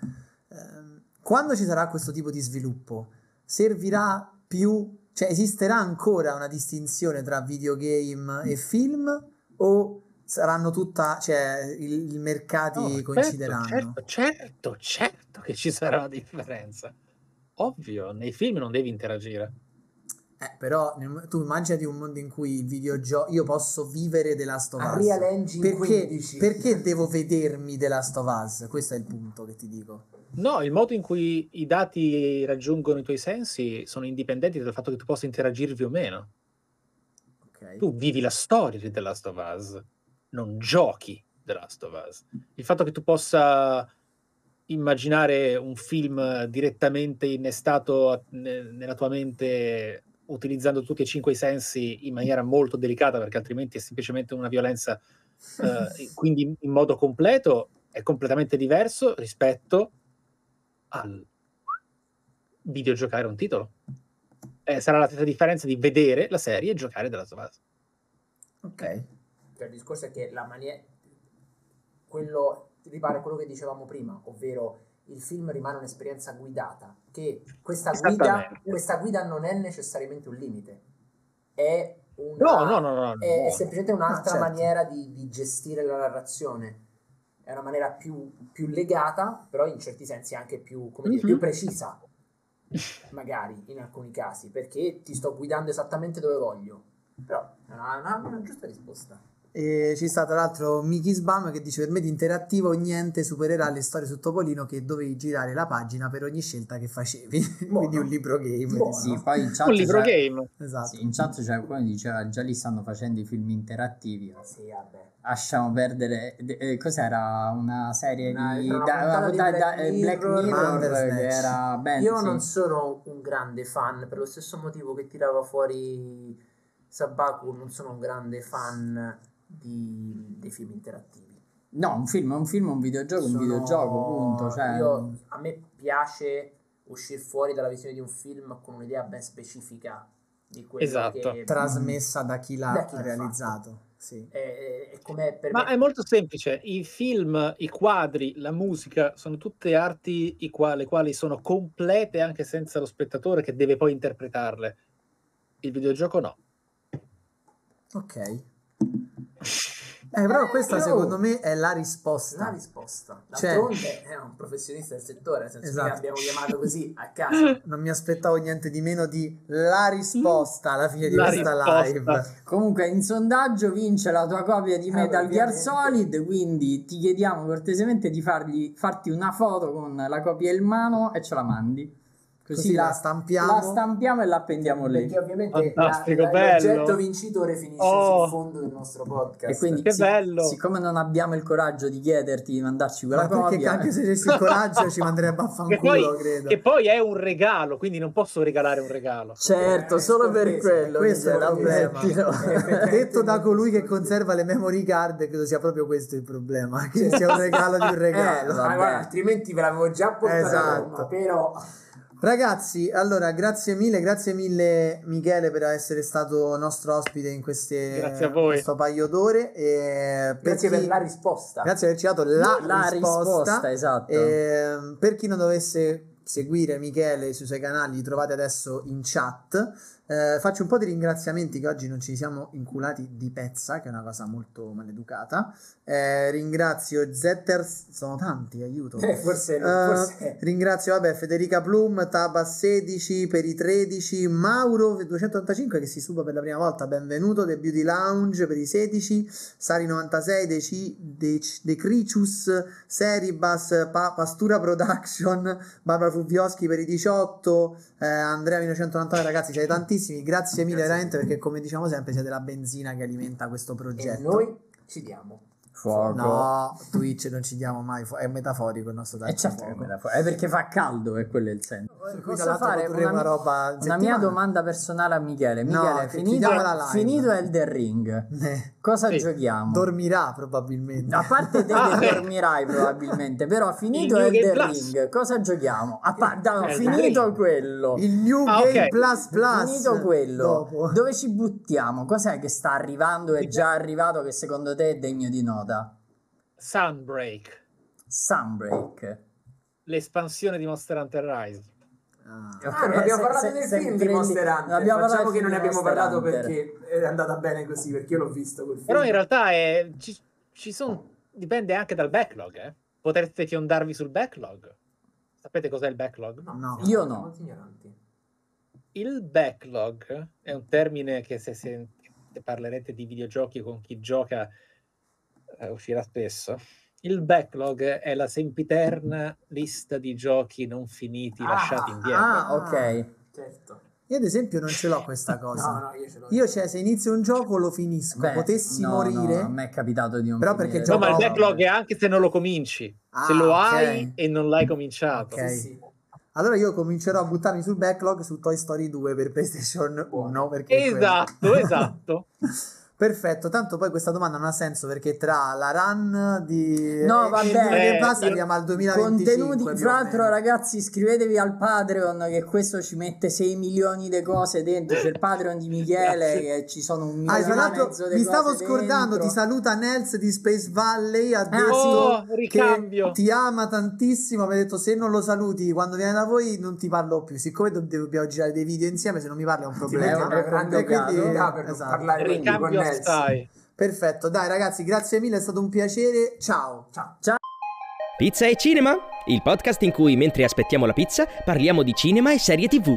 Ehm, quando ci sarà questo tipo di sviluppo, servirà più, cioè esisterà ancora una distinzione tra videogame e film o saranno tutta, cioè i, i mercati No, certo, coincideranno? Certo, certo, certo che ci sarà una differenza. Ovvio, nei film non devi interagire. Eh, però nel- tu immaginati un mondo in cui il videogioco io posso vivere The Last of Us. Unreal Engine perché, 15. perché devo vedermi The Last of Us? Questo è il punto che ti dico. No, il modo in cui i dati raggiungono i tuoi sensi sono indipendenti dal fatto che tu possa interagirvi o meno. Ok. Tu vivi la storia di The Last of Us, non giochi The Last of Us. Il fatto che tu possa immaginare un film direttamente innestato a- ne- nella tua mente utilizzando tutti e cinque i sensi in maniera molto delicata perché altrimenti è semplicemente una violenza eh, quindi in modo completo è completamente diverso rispetto al videogiocare un titolo. Eh, sarà la stessa differenza di vedere la serie e giocare della sua base. Ok. Cioè, il discorso è che la maniera. Quello ripare a quello che dicevamo prima, ovvero il film rimane un'esperienza guidata. Che questa guida, questa guida non è necessariamente un limite, è una. No, no, no. È, è semplicemente un'altra certo. maniera di, di gestire la narrazione. È una maniera più, più legata, però in certi sensi anche più, come dire, Mhm. più precisa, magari in alcuni casi, perché ti sto guidando esattamente dove voglio. Però è una, una- una giusta risposta. E ci sta tra l'altro Miki Sbam che dice per me di interattivo niente supererà le storie su Topolino che dovevi girare la pagina per ogni scelta che facevi. Quindi un libro game. Buono. Sì, poi in chat Un libro c'è- game. Esatto. sì, in chat c'è qualcuno che diceva già li stanno facendo i film interattivi. Sì, vabbè. Lasciamo perdere. de- eh, cos'era una serie Una- di, da- di da- Black da- eh, Black Mirror, Mirror Bandersnatch. che era ben Io sì. non sono un grande fan, per lo stesso motivo che tirava fuori Sabaku, non sono un grande fan di- dei film interattivi. No, un film è un film, un videogioco, è un videogioco, punto. Cioè, io- a me piace uscire fuori dalla visione di un film con un'idea ben specifica di quello Esatto. che Trasmessa da chi l'ha Da chi l'ha realizzato. Sì. è, è- è come per Ma me è molto semplice. I film, i quadri, la musica sono tutte arti i qua- le quali sono complete anche senza lo spettatore che deve poi interpretarle. Il videogioco no. Ok. Eh, però questa Eh, secondo me è la risposta. La risposta. Cioè- D'altronde è un professionista del settore, nel senso Esatto. che abbiamo chiamato così a caso. Non mi aspettavo niente di meno di la risposta alla fine di La questa risposta. live. Comunque in sondaggio vince la tua copia di Eh, Metal Gear ovviamente. Solid, quindi ti chiediamo cortesemente di fargli, farti una foto con la copia in mano e ce la mandi. Così la stampiamo. la stampiamo e la appendiamo lì. Perché ovviamente Fantastico, la- la- bello. l'oggetto vincitore finisce Oh. sul fondo del nostro podcast. E quindi Che si- bello. siccome non abbiamo il coraggio di chiederti di mandarci quella Ma perché copia, anche se avessi il coraggio ci manderebbe a Che fanculo, poi, credo. che poi è un regalo, quindi non posso regalare un regalo. certo, Eh, solo per quello. questo è il Michele, problema. ammettilo. Detto da colui che conserva le memory card, credo sia proprio questo il problema. Che sia un regalo di un regalo. Eh, vabbè. guarda, altrimenti ve l'avevo già portato Esatto. Roma, però Ragazzi, allora grazie mille, grazie mille Michele per essere stato nostro ospite in queste, questo paio d'ore. E grazie chi- per la risposta. grazie per averci dato la, La risposta, esatto. Ehm, per chi non dovesse seguire Michele sui suoi canali, li trovate adesso in chat. Eh, faccio un po' di ringraziamenti che oggi non ci siamo inculati di pezza, che è una cosa molto maleducata. Eh, ringrazio Zetters, sono tanti, aiuto. Eh, forse, Eh, forse ringrazio vabbè, Federica Plum, Taba 16 per i 13, Mauro 285 che si suba per la prima volta, benvenuto, The Beauty Lounge per i 16, Sari 96, Deci- Dec- Decricius, Seribas, Pa- Pastura Production, Barbara Fulvioschi per i 18, eh, Andrea 1999 ragazzi siete tantissimi, grazie mille Grazie. veramente perché come diciamo sempre siete la benzina che alimenta questo e progetto. noi ci diamo. Fuoco. No, Twitch non ci diamo mai, fu- è metaforico il nostro E darci certo che fuoco. me la fa- è perché fa caldo e quello è il senso. Posso l'altro fare una, una roba una mia domanda personale a Michele? No, Michele, che finito, finito Elden Ring, Eh, cosa Sì. giochiamo? dormirà probabilmente. A parte te Ah, che dormirai probabilmente, però finito Il Plus. Ring, cosa giochiamo? A parte, no, finito Ring. quello. Il New Ah, Game ok. Plus Plus. Finito quello, Dopo. dove ci buttiamo? Cos'è che sta arrivando? È già arrivato che secondo te è degno di nota? Sunbreak, Sunbreak. l'espansione di Monster Hunter Rise. Ah. Ah, non abbiamo se- parlato se- del se film di Monster Hunter. Facciamo che non ne abbiamo Monster parlato Hunter. perché è andata bene così, perché io l'ho visto quel film. Però in realtà è, ci, ci sono, dipende anche dal backlog. Eh. Potreste fiondarvi sul backlog. Sapete cos'è il backlog? No. Io no. molto ignoranti. Il backlog è un termine che se, se parlerete di videogiochi con chi gioca eh, uscirà spesso. Il backlog è la sempiterna lista di giochi non finiti Ah, lasciati indietro. Ah, ok. Certo. Io ad esempio non ce l'ho questa cosa. No, no, io ce l'ho. Io cioè se inizio un gioco lo finisco, Beh, potessi no, morire. no, a me è capitato di non Però perché finire. No, ma il gioco- backlog è anche se non lo cominci. Ah, se lo ok. hai e non l'hai cominciato. Ok. Sì, sì. Allora io comincerò a buttarmi sul backlog su Toy Story 2 per PlayStation 1 perché. Esatto, esatto. Perfetto, tanto poi questa domanda non ha senso perché tra la run di No, e- vabbè. e New Game Eh, Plus arriviamo al 2025 Contenuti, o l'altro, ragazzi, iscrivetevi al Patreon che questo ci mette 6 milioni di cose dentro. C'è il Patreon di Michele che ci sono un Ah, milione tra e l'altro mezzo di mi stavo scordando, dentro. ti saluta Nels di Space Valley, ha detto Oh, che ricambio. ti ama tantissimo, mi ha detto se non lo saluti quando viene da voi non ti parlo più, siccome do- dobbiamo girare dei video insieme se non mi parli è un problema. mette una grande E quindi- opportunità per esatto. parlare Ricambio Stai. Perfetto, dai ragazzi, grazie mille, è stato un piacere. Ciao. Ciao. Pizza e Cinema, il podcast in cui mentre aspettiamo la pizza parliamo di cinema e serie tv.